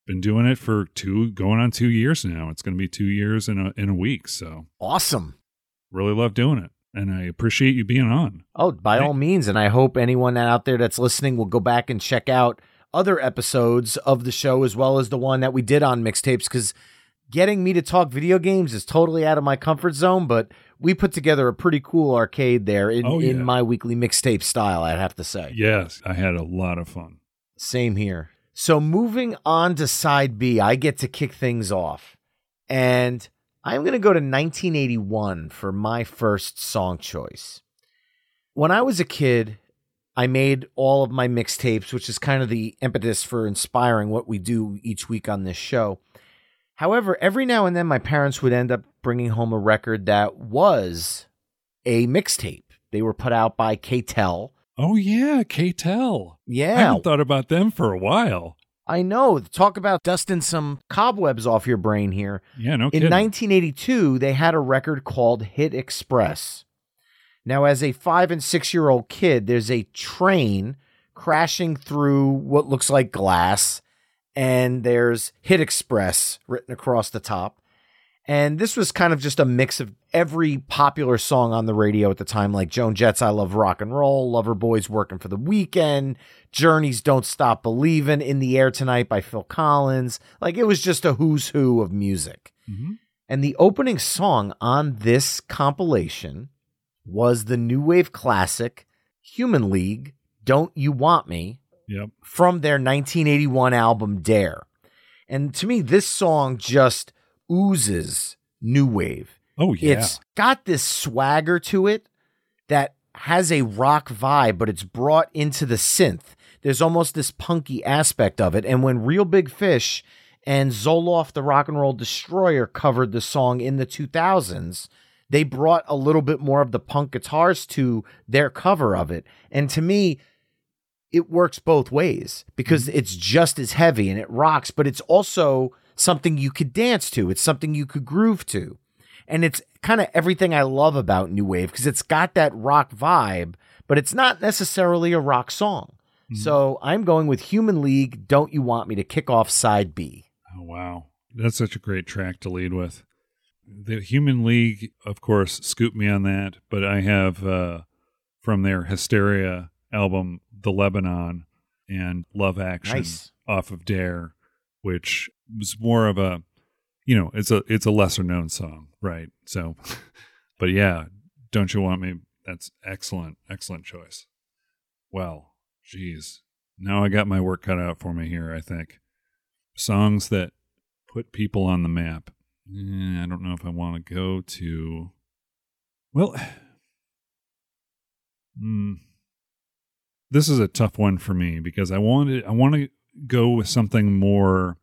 Speaker 1: been doing it for two, going on two years now. It's going to be two years in a in a week. So
Speaker 2: Awesome.
Speaker 1: really love doing it, and I appreciate you being on.
Speaker 2: Oh, by all means. And I hope anyone out there that's listening will go back and check out other episodes of the show as well as the one that we did on mixtapes because getting me to talk video games is totally out of my comfort zone, but we put together a pretty cool arcade there in,
Speaker 1: Oh, yeah.
Speaker 2: in my weekly mixtape style, I'd have to say.
Speaker 1: Yes, I had a lot of fun.
Speaker 2: Same here. So moving on to side B, I get to kick things off. And I'm going to go to 1981 for my first song choice. When I was a kid, I made all of my mixtapes, which is kind of the impetus for inspiring what we do each week on this show. However, every now and then my parents would end up bringing home a record that was a mixtape. They were put out by K-Tel.
Speaker 1: Oh yeah, K-Tel.
Speaker 2: Yeah, I
Speaker 1: haven't thought about them for a while.
Speaker 2: I know. Talk about dusting some cobwebs off your brain here.
Speaker 1: Yeah, no
Speaker 2: In
Speaker 1: kidding.
Speaker 2: 1982, they had a record called Hit Express. Now, as a five and six year old kid, there's a train crashing through what looks like glass, and there's Hit Express written across the top. And this was kind of just a mix of every popular song on the radio at the time, like Joan Jett's I Love Rock and Roll, Loverboy's Working for the Weekend, Journey's Don't Stop Believin', In the Air Tonight by Phil Collins. Like it was just a who's who of music.
Speaker 1: Mhm.
Speaker 2: And the opening song on this compilation was the new wave classic Human League Don't You Want Me
Speaker 1: Yep.
Speaker 2: from their 1981 album Dare. And to me, this song just oozes new wave.
Speaker 1: Oh yeah.
Speaker 2: It's got this swagger to it that has a rock vibe, but it's brought into the synth. There's almost this punky aspect of it. And when Real Big Fish and Zoloft the Rock and Roll Destroyer covered the song in the 2000s, they brought a little bit more of the punk guitars to their cover of it. And to me, it works both ways because mm-hmm. it's just as heavy and it rocks, but it's also something you could dance to. It's something you could groove to. And it's kind of everything I love about New Wave because it's got that rock vibe, but it's not necessarily a rock song. Mm-hmm. So I'm going with Human League. Don't you want me to kick off side B?
Speaker 1: Oh wow, that's such a great track to lead with. The Human League, of course, scooped me on that, but I have uh, from their Hysteria album, The Lebanon, and Love Action
Speaker 2: Nice.
Speaker 1: off of Dare, which was more of a, you know, it's a it's a lesser known song, right? So, [LAUGHS] but yeah, don't you want me? That's excellent, excellent choice. Well, geez, now I got my work cut out for me here. I think songs that put people on the map. Eh, I don't know if I want to go to. Well, hmm, this is a tough one for me because I wanted I want to go with something more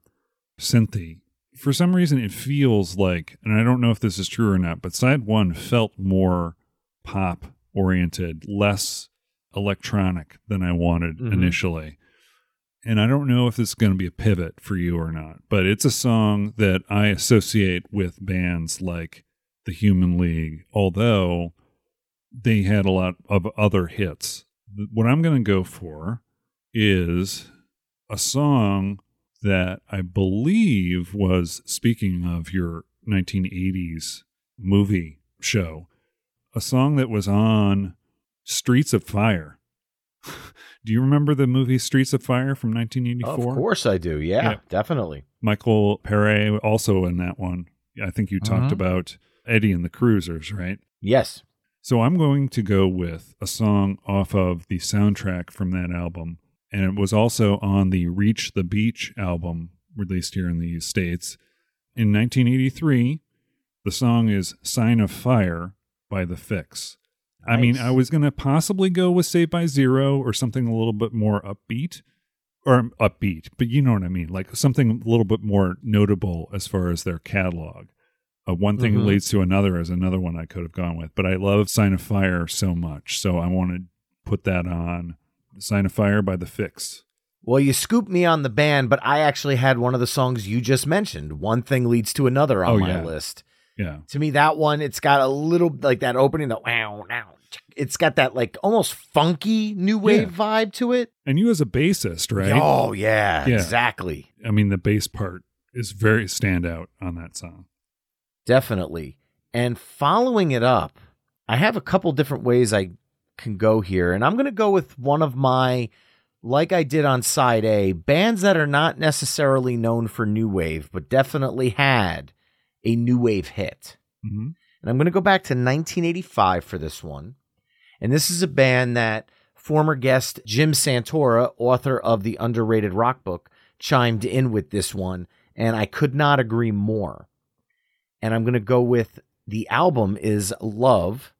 Speaker 1: synthy. For some reason, it feels like, and I don't know if this is true or not, but side one felt more pop oriented, less electronic than I wanted
Speaker 2: Mhm.
Speaker 1: initially. And I don't know if this is going to be a pivot for you or not, but it's a song that I associate with bands like the Human League, although they had a lot of other hits. What I'm going to go for is a song that I believe was, speaking of your 1980s movie show, a song that was on Streets of Fire. [LAUGHS] Do you remember the movie Streets of Fire from 1984?
Speaker 2: Of course I do. Yeah,
Speaker 1: Yeah.
Speaker 2: definitely.
Speaker 1: Michael Paré also in that one. I think you talked
Speaker 2: Mhm.
Speaker 1: about Eddie and the Cruisers, right?
Speaker 2: Yes.
Speaker 1: So I'm going to go with a song off of the soundtrack from that album. And it was also on the Reach the Beach album released here in the States. In 1983, the song is Sign of Fire by The Fixx. I mean, I was going to possibly go with Saved by Zero or something a little bit more upbeat or upbeat, but you know what I mean, like something a little bit more notable as far as their catalog. Uh, one thing
Speaker 2: Mhm.
Speaker 1: leads to another is another one I could have gone with, but I love Sign of Fire so much, so I want to put that on. Sign of Fire by The Fixx.
Speaker 2: Well, you scooped me on the band, but I actually had one of the songs you just mentioned. One thing leads to another on
Speaker 1: Oh,
Speaker 2: my
Speaker 1: yeah.
Speaker 2: list.
Speaker 1: Yeah,
Speaker 2: To me, that one, it's got a little like that opening, the wow, wow. It's got that like almost funky new wave vibe to it.
Speaker 1: and you as a bassist, right?
Speaker 2: Oh yeah,
Speaker 1: Yeah.
Speaker 2: exactly.
Speaker 1: I mean, the bass part is very standout on that song.
Speaker 2: Definitely. And following it up, I have a couple different ways I can go here. And I'm going to go with one of my like I did on side A, bands that are not necessarily known for new wave, but definitely had a new wave hit.
Speaker 1: hmm
Speaker 2: And I'm going to go back to 1985 for this one. And this is a band that former guest Jim Santora, author of the underrated rock book, chimed in with this one. And I could not agree more. And I'm going to go with the album is Love.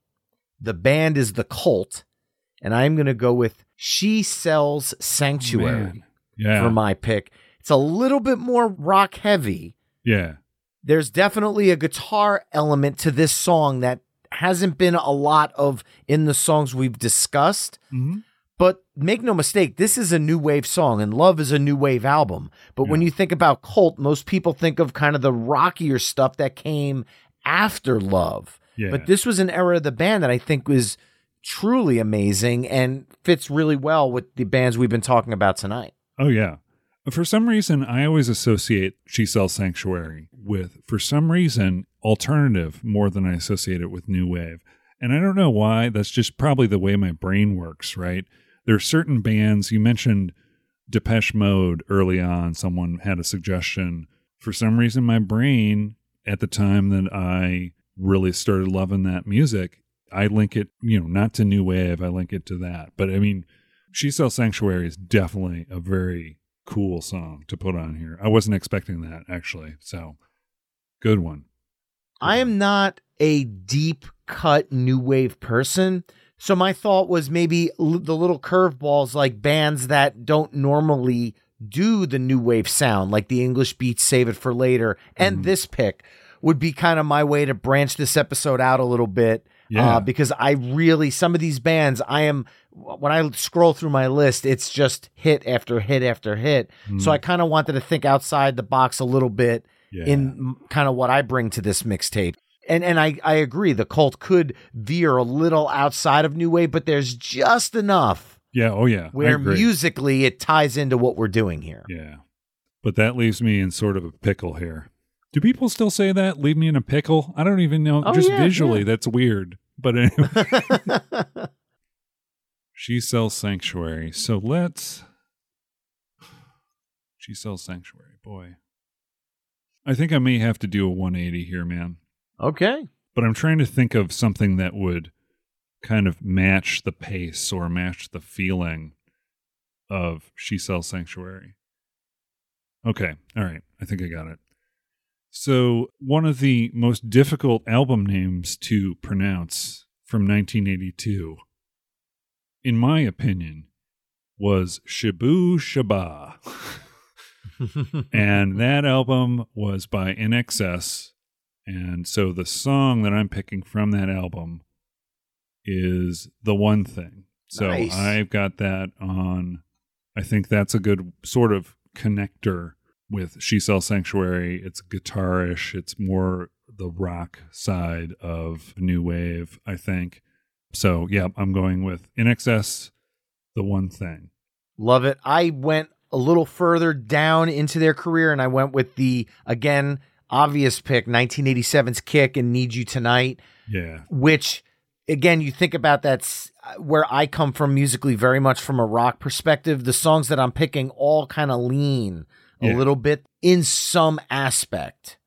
Speaker 2: The band is The Cult. And I'm going to go with She Sells Sanctuary.
Speaker 1: Yeah.
Speaker 2: for my pick. It's a little bit more rock heavy
Speaker 1: yeah.
Speaker 2: there's definitely a guitar element to this song that hasn't been a lot of in the songs we've discussed.
Speaker 1: hmm
Speaker 2: But make no mistake, this is a new wave song, and Love is a new wave album. But when you think about Cult, most people think of kind of the rockier stuff that came after Love.
Speaker 1: Yeah.
Speaker 2: But this was an era of the band that I think was truly amazing and fits really well with the bands we've been talking about tonight.
Speaker 1: Oh yeah. For some reason, I always associate She Sells Sanctuary with, for some reason, alternative more than I associate it with new wave. And I don't know why. That's just probably the way my brain works, right? There are certain bands. You mentioned Depeche Mode early on. Someone had a suggestion. For some reason, my brain at the time that I really started loving that music, I link it, you know, not to new wave. I link it to that. But I mean, she Sells Sanctuary is definitely a very cool song to put on here. I wasn't expecting that actually. So good one.
Speaker 2: I am not a deep cut new wave person. So my thought was maybe l- the little curveballs like bands that don't normally do the new wave sound, like the English Beats Save It for Later, and
Speaker 1: Mhm.
Speaker 2: this pick would be kind of my way to branch this episode out a little bit.
Speaker 1: Yeah.
Speaker 2: Uh, because I really, some of these bands, I am, when I scroll through my list, it's just hit after hit after hit. So
Speaker 1: Mm.
Speaker 2: I kind of wanted to think outside the box a little bit
Speaker 1: Yeah.
Speaker 2: in kind of what I bring to this mixtape. And and I, I agree, the cult could veer a little outside of New Wave, but there's just enough
Speaker 1: yeah. Oh yeah.
Speaker 2: Where musically it ties into what we're doing here.
Speaker 1: Yeah. But that leaves me in sort of a pickle here. Do people still say that? Leave me in a pickle? I don't even know.
Speaker 2: Oh,
Speaker 1: Just
Speaker 2: yeah,
Speaker 1: visually,
Speaker 2: yeah.
Speaker 1: that's weird. But anyway, [LAUGHS] she sells sanctuary. So let's. She sells sanctuary. Boy. I think I may have to do a 180 here, man.
Speaker 2: okay.
Speaker 1: But I'm trying to think of something that would kind of match the pace or match the feeling of She Sells Sanctuary. Okay. All right. I think I got it. So, one of the most difficult album names to pronounce from 1982, in my opinion, was Shabooh Shoobah. [LAUGHS] and that album was by INXS. And so the song that I'm picking from that album is The One Thing. So
Speaker 2: Nice.
Speaker 1: I've got that on. I think that's a good sort of connector with She Sells Sanctuary. It's guitarish, it's more the rock side of New Wave, I think. So yeah, I'm going with INXS, The One Thing.
Speaker 2: Love it. I went a little further down into their career and I went with the, again, obvious pick 1987's Kick and Need You Tonight.
Speaker 1: Yeah.
Speaker 2: which again you think about that's where i come from musically very much from a rock perspective the songs that i'm picking all kind of lean a
Speaker 1: Yeah.
Speaker 2: little bit in some aspect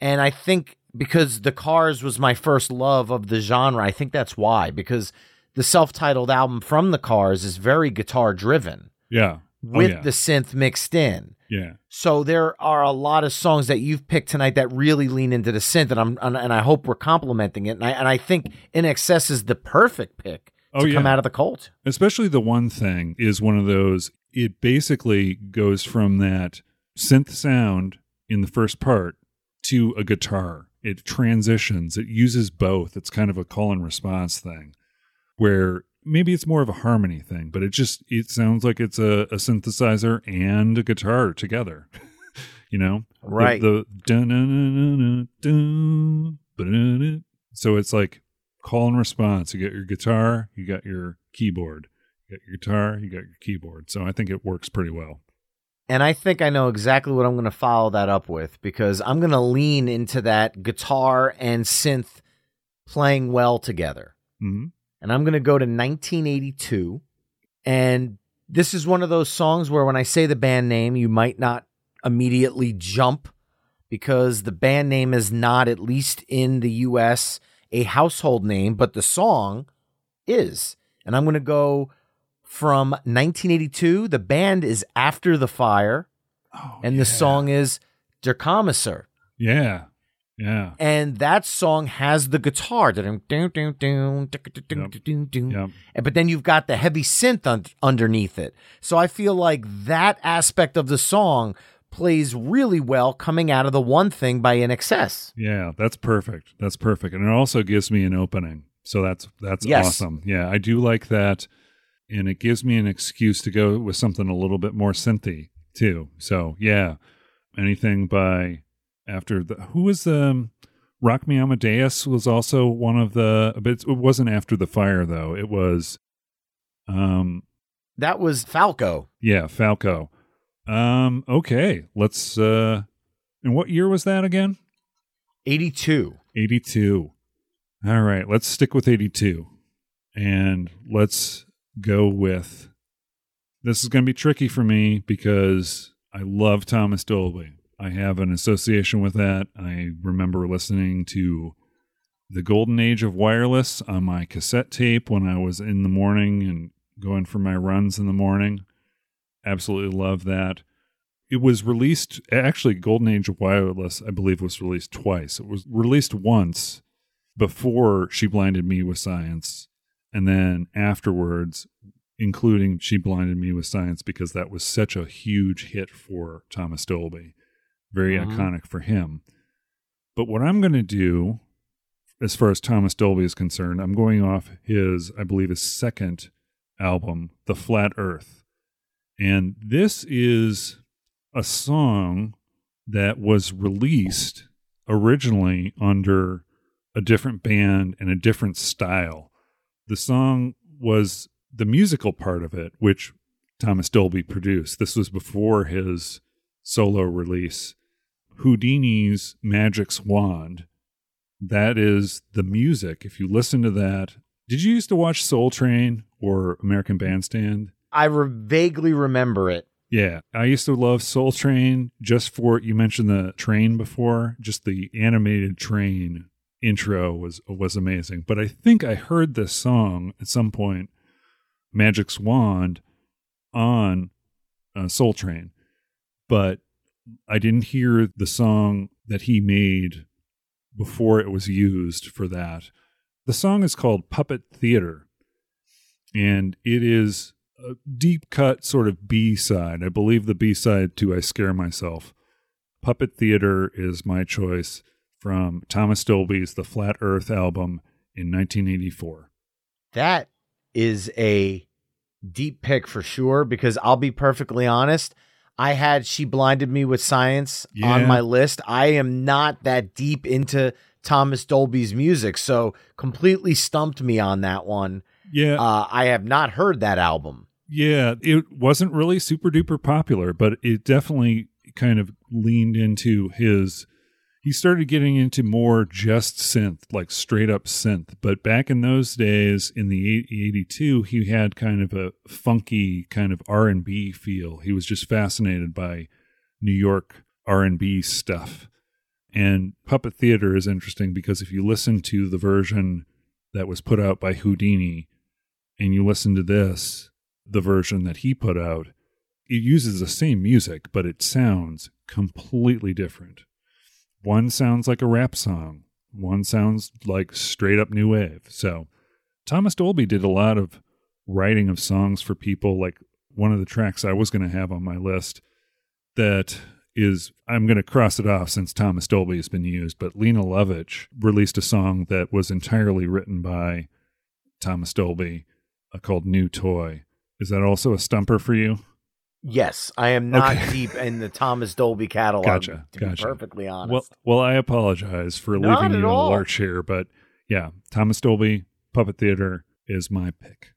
Speaker 2: and i think because the cars was my first love of the genre i think that's why because the self-titled album from the cars is very guitar driven
Speaker 1: Yeah. Oh,
Speaker 2: with
Speaker 1: yeah.
Speaker 2: the synth mixed in
Speaker 1: Yeah.
Speaker 2: so there are a lot of songs that you've picked tonight that really lean into the synth, and I'm and, and I hope we're complimenting it. And I and I think INXS is the perfect pick
Speaker 1: Oh,
Speaker 2: to
Speaker 1: yeah.
Speaker 2: come out of the cult.
Speaker 1: especially the one thing is one of those it basically goes from that synth sound in the first part to a guitar it transitions it uses both it's kind of a call and response thing where maybe it's more of a harmony thing but it just it sounds like it's a, a synthesizer and a guitar together [LAUGHS] you know
Speaker 2: Right.
Speaker 1: the, ba-dun-dun. so it's like call and response you got your guitar you got your keyboard you got your guitar you got your keyboard so i think it works pretty well
Speaker 2: And I think I know exactly what I'm going to follow that up with because I'm going to lean into that guitar and synth playing well together.
Speaker 1: hmm
Speaker 2: And I'm going to go to 1982. And this is one of those songs where when I say the band name, you might not immediately jump because the band name is not, at least in the US, a household name, but the song is. And I'm going to go from 1982. The band is After the Fire,
Speaker 1: Oh,
Speaker 2: and
Speaker 1: yeah.
Speaker 2: the song is Der Kommissar.
Speaker 1: Yeah. Yeah.
Speaker 2: And that song has the guitar. But then you've got the heavy synth un- underneath it. So I feel like that aspect of the song plays really well coming out of the one thing by INXS.
Speaker 1: Yeah, that's perfect. That's perfect. And it also gives me an opening. So that's that's
Speaker 2: yes.
Speaker 1: awesome. Yeah, I do like that. And it gives me an excuse to go with something a little bit more synthy too. So yeah. Anything by after the who was the um, Rock Me Amadeus was also one of the but it wasn't after the fire though. It was um
Speaker 2: That was Falco.
Speaker 1: yeah, Falco. Um okay, let's uh and what year was that again?
Speaker 2: 82.
Speaker 1: 82. All right, let's stick with 82. And let's go with this is going to be tricky for me because I love Thomas Dolby. I have an association with that. I remember listening to The Golden Age of Wireless on my cassette tape when I was in the morning and going for my runs in the morning. Absolutely love that. It was released, actually, Golden Age of Wireless, I believe, was released twice. It was released once before She Blinded Me with Science, and then afterwards, including She Blinded Me with Science, because that was such a huge hit for Thomas Dolby. Very
Speaker 2: Mhm.
Speaker 1: iconic for him. But what I'm going to do, as far as Thomas Dolby is concerned, I'm going off his, I believe, his second album, The Flat Earth. And this is a song that was released originally under a different band and a different style. The song was the musical part of it, which Thomas Dolby produced. This was before his solo release. Whodini's Magic's Wand. That is the music. If you listen to that, did you used to watch Soul Train or American Bandstand?
Speaker 2: I re- vaguely remember it.
Speaker 1: Yeah, I used to love Soul Train just for you mentioned the train before, just the animated train intro was was amazing. But I think I heard this song at some point, Magic's Wand, on uh, Soul Train, but I didn't hear the song that he made before it was used for that. The song is called Puppet Theater, and it is a deep cut sort of B side. I believe the B side to I Scare Myself. Puppet Theater is my choice from Thomas Dolby's The Flat Earth album in 1984.
Speaker 2: That is a deep pick for sure because I'll be perfectly honest. I had She Blinded Me with Science on my list. I am not that deep into Thomas Dolby's music, so completely stumped me on that one.
Speaker 1: Yeah,
Speaker 2: Uh, I have not heard that album.
Speaker 1: Yeah, it wasn't really super duper popular, but it definitely kind of leaned into his. He started getting into more just synth, like straight up synth. But back in those days, in the 80 82, he had kind of a funky kind of R and B feel. He was just fascinated by New York R and B stuff. And Puppet Theater is interesting because if you listen to the version that was put out by Whodini, and you listen to this, the version that he put out, it uses the same music, but it sounds completely different. One sounds like a rap song, one sounds like straight up new wave. So, Thomas Dolby did a lot of writing of songs for people. Like one of the tracks I was going to have on my list that is, I'm going to cross it off since Thomas Dolby has been used, but Lene Lovich released a song that was entirely written by Thomas Dolby uh, called New Toy. Is that also a stumper for you?
Speaker 2: Yes, I am not
Speaker 1: Okay.
Speaker 2: deep in the Thomas Dolby catalog.
Speaker 1: Gotcha,
Speaker 2: To
Speaker 1: gotcha.
Speaker 2: be perfectly honest.
Speaker 1: Well, well, I apologize for
Speaker 2: Not
Speaker 1: leaving you in a
Speaker 2: all.
Speaker 1: lurch here, but yeah, Thomas Dolby Puppet Theater is my pick.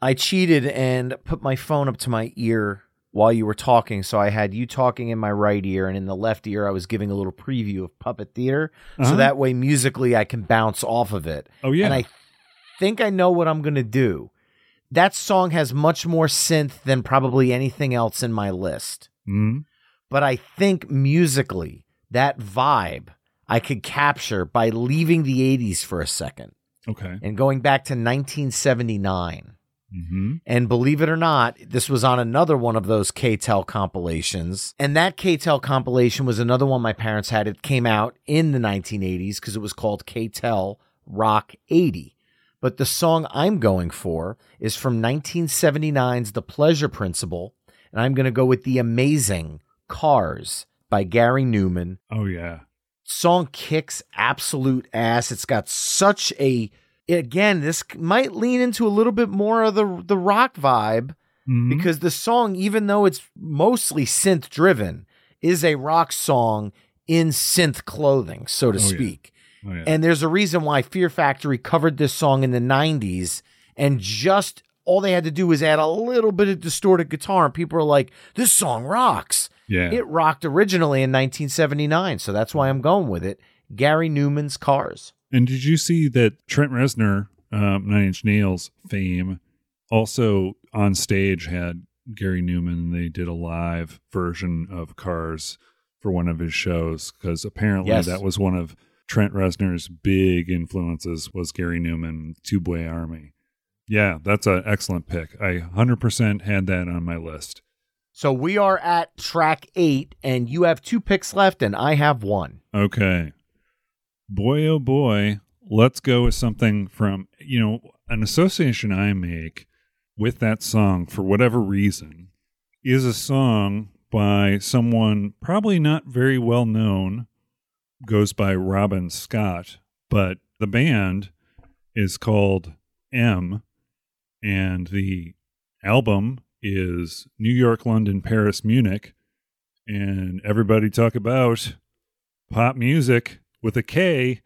Speaker 2: I cheated and put my phone up to my ear while you were talking, so I had you talking in my right ear, and in the left ear, I was giving a little preview of Puppet Theater,
Speaker 1: Uh-huh.
Speaker 2: so that way musically I can bounce off of it.
Speaker 1: Oh yeah,
Speaker 2: And I think I know what I'm going to do. That song has much more synth than probably anything else in my list.
Speaker 1: Mhm.
Speaker 2: But I think musically, that vibe I could capture by leaving the 80s for a second
Speaker 1: Okay.
Speaker 2: and going back to 1979.
Speaker 1: hmm
Speaker 2: And believe it or not, this was on another one of those K-Tel compilations. And that K-Tel compilation was another one my parents had. It came out in the 1980s because it was called K-Tel Rock 80. But the song I'm going for is from 1979's The Pleasure Principle. And I'm going to go with The Amazing Cars by Gary Numan
Speaker 1: Oh yeah.
Speaker 2: song kicks absolute ass. It's got such a again, this might lean into a little bit more of the the rock vibe
Speaker 1: Mhm.
Speaker 2: because the song even though it's mostly synth driven is a rock song in synth clothing, so to
Speaker 1: Oh, yeah. Oh, yeah.
Speaker 2: And there's a reason why Fear Factory covered this song in the 90s and just all they had to do was add a little bit of distorted guitar and people are like, "This song rocks."
Speaker 1: yeah.
Speaker 2: It rocked originally in 1979, so that's why I'm going with it. Gary Numan's Cars.
Speaker 1: And did you see that Trent Reznor, um, Nine Inch Nails fame, also on stage had Gary Numan? They did a live version of Cars for one of his shows because apparently
Speaker 2: Yes.
Speaker 1: that was one of Trent Reznor's big influences was Gary Numan, Two Boy Army. Yeah, that's an excellent pick. I 100% had that on my list.
Speaker 2: So we are at track eight, and you have two picks left, and I have one.
Speaker 1: Okay. Boy, oh boy, let's go with something from, you know, an association I make with that song for whatever reason is a song by someone probably not very well known, goes by Robin Scott, but the band is called M, and the album is New York, London, Paris, Munich, and everybody talk about pop music with a K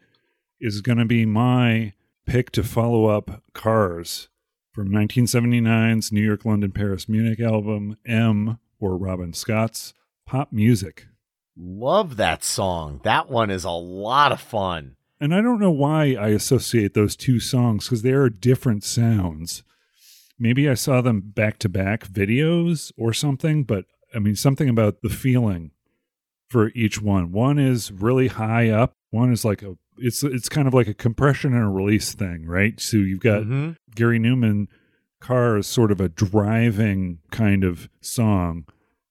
Speaker 1: is going to be my pick to follow up Cars from 1979's New York, London, Paris, Munich album M or Robin Scott's pop music.
Speaker 2: Love that song. That one is a lot of fun.
Speaker 1: And I don't know why I associate those two songs because they are different sounds. Maybe I saw them back to back videos or something, but I mean, something about the feeling for each one. One is really high up, one is like a it's it's kind of like a compression and a release thing, right? So you've got
Speaker 2: Mhm.
Speaker 1: Gary Numan car is sort of a driving kind of song.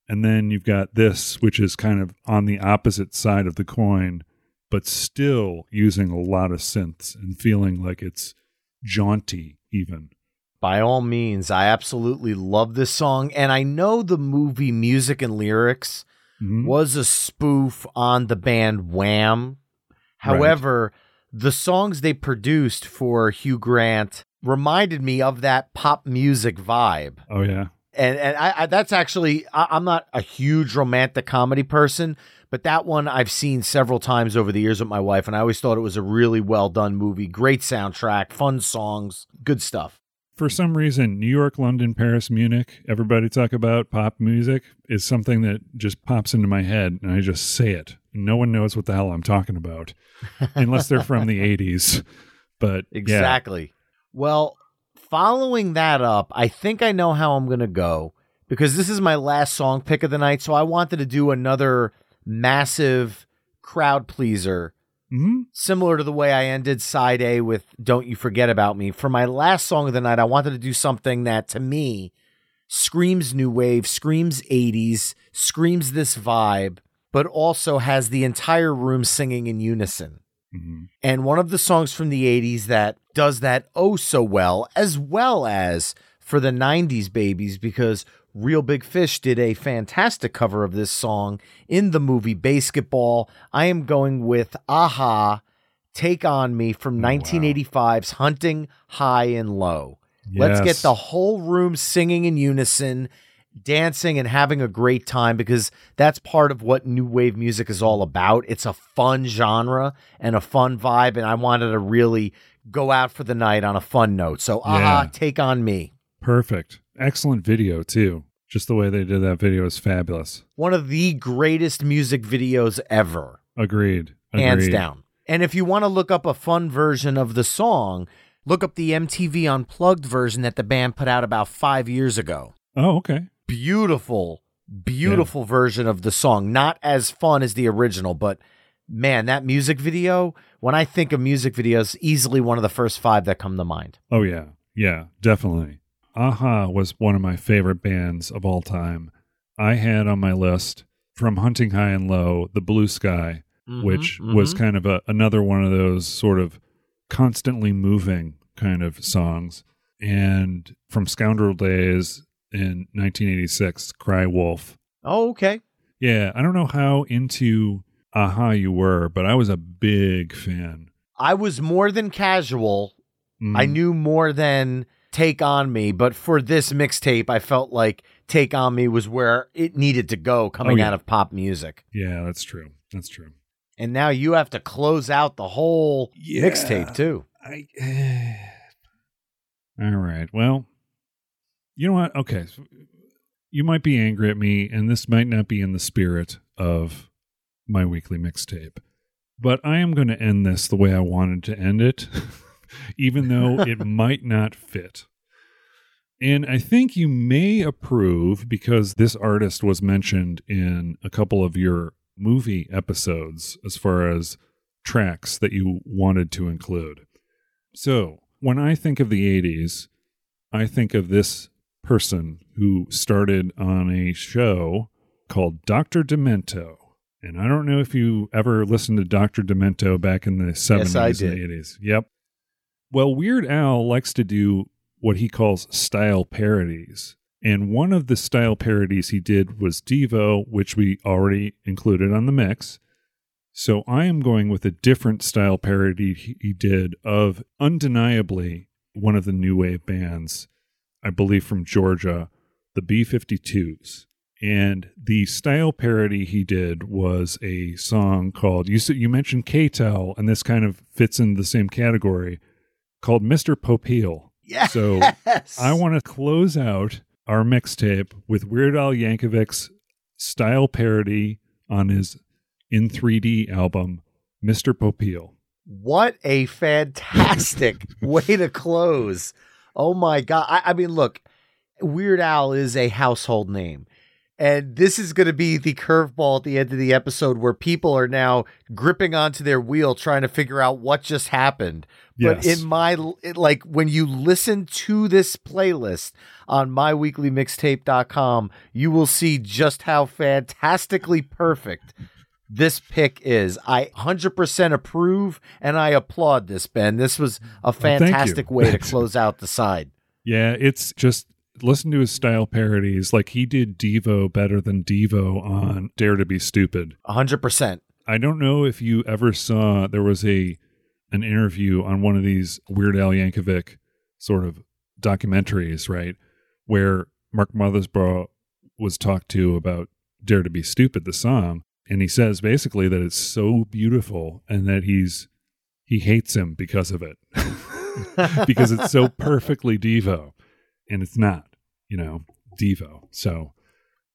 Speaker 1: And then you've got this, which is kind of on the opposite side of the coin, but still using a lot of synths and feeling like it's jaunty, even.
Speaker 2: By all means, I absolutely love this song. And I know the movie Music and Lyrics
Speaker 1: Mhm.
Speaker 2: was a spoof on the band Wham. However, the songs they produced for Hugh Grant reminded me of that pop music vibe.
Speaker 1: Oh, yeah.
Speaker 2: And and I, I that's actually I, I'm not a huge romantic comedy person, but that one I've seen several times over the years with my wife, and I always thought it was a really well done movie. Great soundtrack, fun songs, good stuff.
Speaker 1: For some reason, New York, London, Paris, Munich, everybody talk about pop music is something that just pops into my head and I just say it. No one knows what the hell I'm talking about [LAUGHS] unless they're from the 80s. But yeah.
Speaker 2: Exactly. Well, following that up, I think I know how I'm going to go because this is my last song pick of the night. So I wanted to do another massive crowd pleaser
Speaker 1: Mhm.
Speaker 2: similar to the way I ended side A with Don't You Forget About Me. For my last song of the night, I wanted to do something that to me screams new wave, screams 80s, screams this vibe, but also has the entire room singing in unison.
Speaker 1: Mhm.
Speaker 2: And one of the songs from the 80s that does that oh so well, as well as for the 90s babies, because Real Big Fish did a fantastic cover of this song in the movie BASEketball. I am going with a-ha, Take On Me from 1985's Hunting High and Low. Let's get the whole room singing in unison, dancing and having a great time because that's part of what new wave music is all about. It's a fun genre and a fun vibe, and I wanted to really go out for the night on a fun note. So, a-ha,
Speaker 1: Yeah.
Speaker 2: take on me.
Speaker 1: Perfect. Excellent video, too. Just the way they did that video is fabulous.
Speaker 2: One of the greatest music videos ever.
Speaker 1: Agreed.
Speaker 2: hands down. And if you want to look up a fun version of the song, Look up the MTV Unplugged version that the band put out about five years ago.
Speaker 1: Oh, okay.
Speaker 2: Beautiful, beautiful version of the song. Not as fun as the original, but man, that music video, when I think of music videos, easily one of the first five that come to mind.
Speaker 1: Oh yeah, yeah, definitely. a-ha was one of my favorite bands of all time. I had on my list from Hunting High and Low, The Blue Sky,
Speaker 2: Mhm,
Speaker 1: which was
Speaker 2: mhm.
Speaker 1: kind of a, another one of those sort of constantly moving kind of songs. And from Scoundrel Days in 1986, Cry Wolf.
Speaker 2: Oh, okay.
Speaker 1: Yeah, I don't know how into a-ha you were, but I was a big fan.
Speaker 2: I was more than casual. I
Speaker 1: Mm.
Speaker 2: knew more than Take On Me, but for this mixtape, I felt like Take On Me was where it needed to go coming
Speaker 1: Oh, yeah.
Speaker 2: out of pop music.
Speaker 1: Yeah, that's true. That's true.
Speaker 2: And now you have to close out the whole
Speaker 1: Yeah.
Speaker 2: mixtape too.
Speaker 1: I. [SIGHS] All right. Well, you know what? Okay. You might be angry at me, and this might not be in the spirit of my weekly mixtape, but I am going to end this the way I wanted to end it, [LAUGHS] even though it [LAUGHS] might not fit. And I think you may approve because this artist was mentioned in a couple of your movie episodes as far as tracks that you wanted to include. So, when I think of the 80s, I think of this person who started on a show called Dr. Demento. And I don't know if you ever listened to Dr. Demento back in the 70s
Speaker 2: Yes, I
Speaker 1: and 80s. Yep. Well, Weird Al likes to do what he calls style parodies. And one of the style parodies he did was Devo, which we already included on the mix. So I am going with a different style parody he did of undeniably one of the new wave bands, I believe from Georgia, the B 52s. And the style parody he did was a song called, you, you mentioned K-Tel, and this kind of fits in the same category, called Mr. Popeil.
Speaker 2: Yes.
Speaker 1: So I want to close out our mixtape with Weird Al Yankovic's style parody on his in 3D album, Mr. Popeil.
Speaker 2: What a fantastic [LAUGHS] way to close. Oh my God. I, I mean, look, Weird Al is a household name. And this is going to be the curveball at the end of the episode where people are now gripping onto their wheel trying to figure out what just happened. But in my, it, like, when you listen to this playlist on myweeklymixtape.com, you will see just how fantastically perfect this pick is. I 100% approve and I applaud this, Ben. This was a fantastic way to [LAUGHS] close out the side.
Speaker 1: Yeah, it's just listen to his style parodies. Like he did Devo better than Devo on Dare to Be Stupid.
Speaker 2: 100%.
Speaker 1: I don't know if you ever saw there was a an interview on one of these Weird Al Yankovic sort of documentaries, right, where Mark Mothersbaugh was talked to about Dare to Be Stupid, the song, and he says basically that it's so beautiful and that he's he hates him because of it. [LAUGHS] because it's so perfectly Devo. And it's not, you know, Devo. So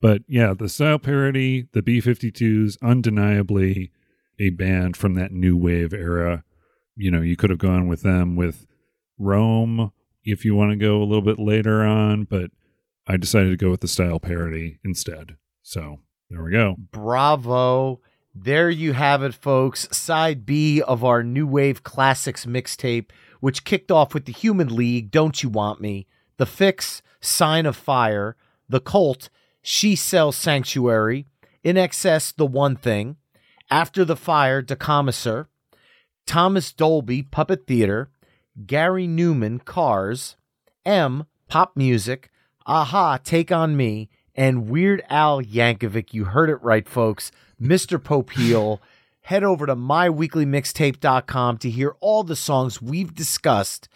Speaker 1: but yeah, the style parody, the B 52s, undeniably a band from that new wave era. You know, you could have gone with them with Roam if you want to go a little bit later on, but I decided to go with the style parody instead. So there we go.
Speaker 2: Bravo. There you have it, folks. Side B of our New Wave Classics mixtape, which kicked off with the Human League, Don't You Want Me, The Fixx, Sign of Fire, The Cult, She Sells Sanctuary, INXS, The One Thing, After the Fire, Der Kommissar, Thomas Dolby, Puppet Theater, Gary Numan, Cars, M, Pop Music, a-ha, Take On Me, and Weird Al Yankovic. You heard it right, folks. Mr. Popeil. [LAUGHS] Head over to myweeklymixtape.com to hear all the songs we've discussed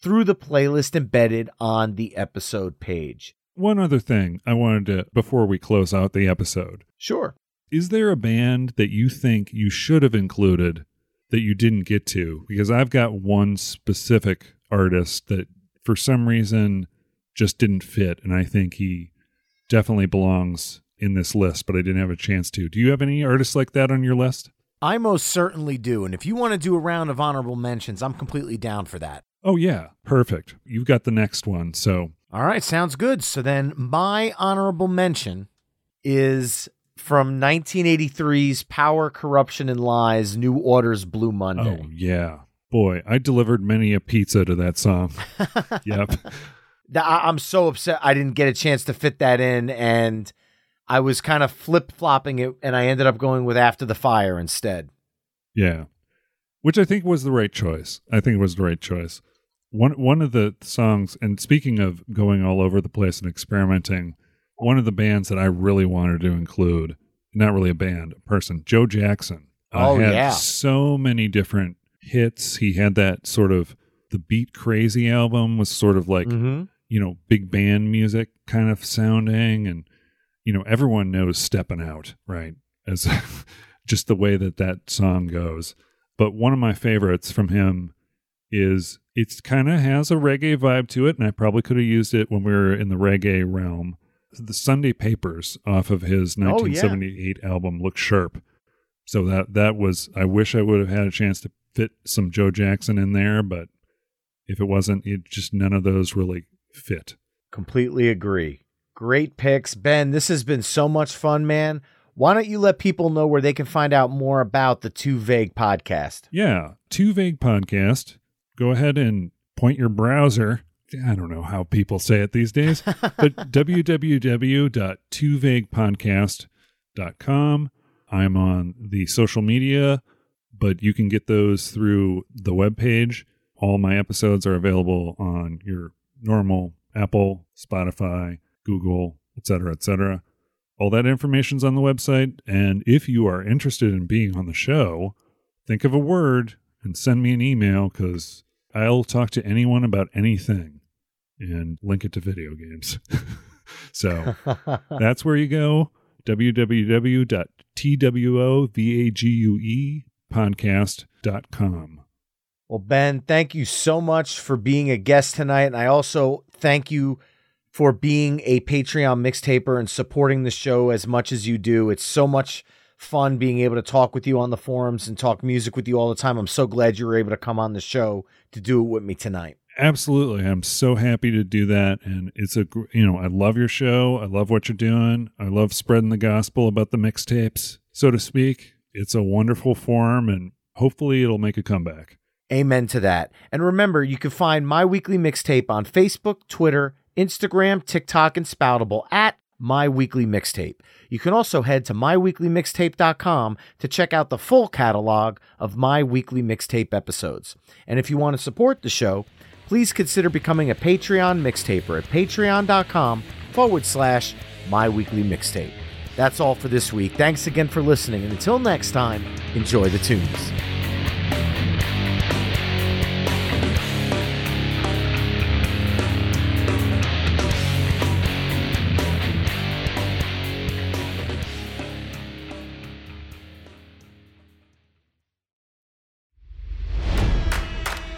Speaker 2: through the playlist embedded on the episode page.
Speaker 1: One other thing I wanted to, before we close out the episode,
Speaker 2: Sure.
Speaker 1: is there a band that you think you should have included that you didn't get to? Because I've got one specific artist that for some reason just didn't fit, and I think he definitely belongs in this list, but I didn't have a chance to. Do you have any artists like that on your list?
Speaker 2: I most certainly do. And if you want to do a round of honorable mentions, I'm completely down for that.
Speaker 1: Oh, yeah. Perfect. You've got the next one. So,
Speaker 2: All right, sounds good. So then my honorable mention is from 1983's Power, Corruption, and Lies New Order's Blue Monday.
Speaker 1: oh, yeah. Boy, I delivered many a pizza to that song. [LAUGHS] yep.
Speaker 2: I- I'm so upset I didn't get a chance to fit that in, and I was kind of flip flopping it, and I ended up going with After the Fire instead.
Speaker 1: Yeah. Which I think was the right choice. I think it was the right choice. One one of the songs and speaking of going all over the place and experimenting, one of the bands that I really wanted to include, not really a band, a person, Joe Jackson. uh,
Speaker 2: Oh,
Speaker 1: had
Speaker 2: yeah.
Speaker 1: so many different hits. He had that sort of the Beat Crazy album was sort of like
Speaker 2: Mm-hmm.
Speaker 1: You know, big band music kind of sounding. And, you know, everyone knows Stepping Out, right? As [LAUGHS] just the way that that song goes. But one of my favorites from him is it's kind of has a reggae vibe to it. And I probably could have used it when we were in the reggae realm. The Sunday Papers off of his
Speaker 2: Oh, yeah.
Speaker 1: 1978 album Look Sharp. So that that was I wish I would have had a chance to fit some Joe Jackson in there, but if it wasn't, it just none of those really fit.
Speaker 2: Completely agree. Great picks. Ben, this has been so much fun, man. Why don't you let people know where they can find out more about the Two Vague podcast?
Speaker 1: Yeah, Two Vague Podcast. Go ahead and point your browser. I don't know how people say it these days, [LAUGHS] but www.twovaguepodcast.com. I'm on the social media, but you can get those through the webpage. All my episodes are available on your normal Apple, Spotify, Google, etc., etc. All that information's on the website. And if you are interested in being on the show, think of a word and send me an email because I'll talk to anyone about anything and link it to video games. [LAUGHS] so [LAUGHS] that's where you go www.twovague podcast.com.
Speaker 2: Well, Ben, thank you so much for being a guest tonight. And I also thank you for being a Patreon mixtaper and supporting the show as much as you do. It's so much fun being able to talk with you on the forums and talk music with you all the time. I'm so glad you were able to come on the show to do it with me tonight.
Speaker 1: Absolutely. I'm so happy to do that. And it's a, you know, I love your show. I love what you're doing. I love spreading the gospel about the mixtapes, so to speak. It's a wonderful forum and hopefully it'll make a comeback.
Speaker 2: Amen to that. And remember, you can find my weekly mixtape on Facebook, Twitter, Instagram, TikTok, and Spoutible at My Weekly Mixtape. You can also head to myweeklymixtape.com to check out the full catalog of My Weekly Mixtape episodes. And if you want to support the show, please consider becoming a Patreon mixtaper at patreon.com forward slash My Weekly Mixtape. That's all for this week. Thanks again for listening. And until next time, enjoy the tunes.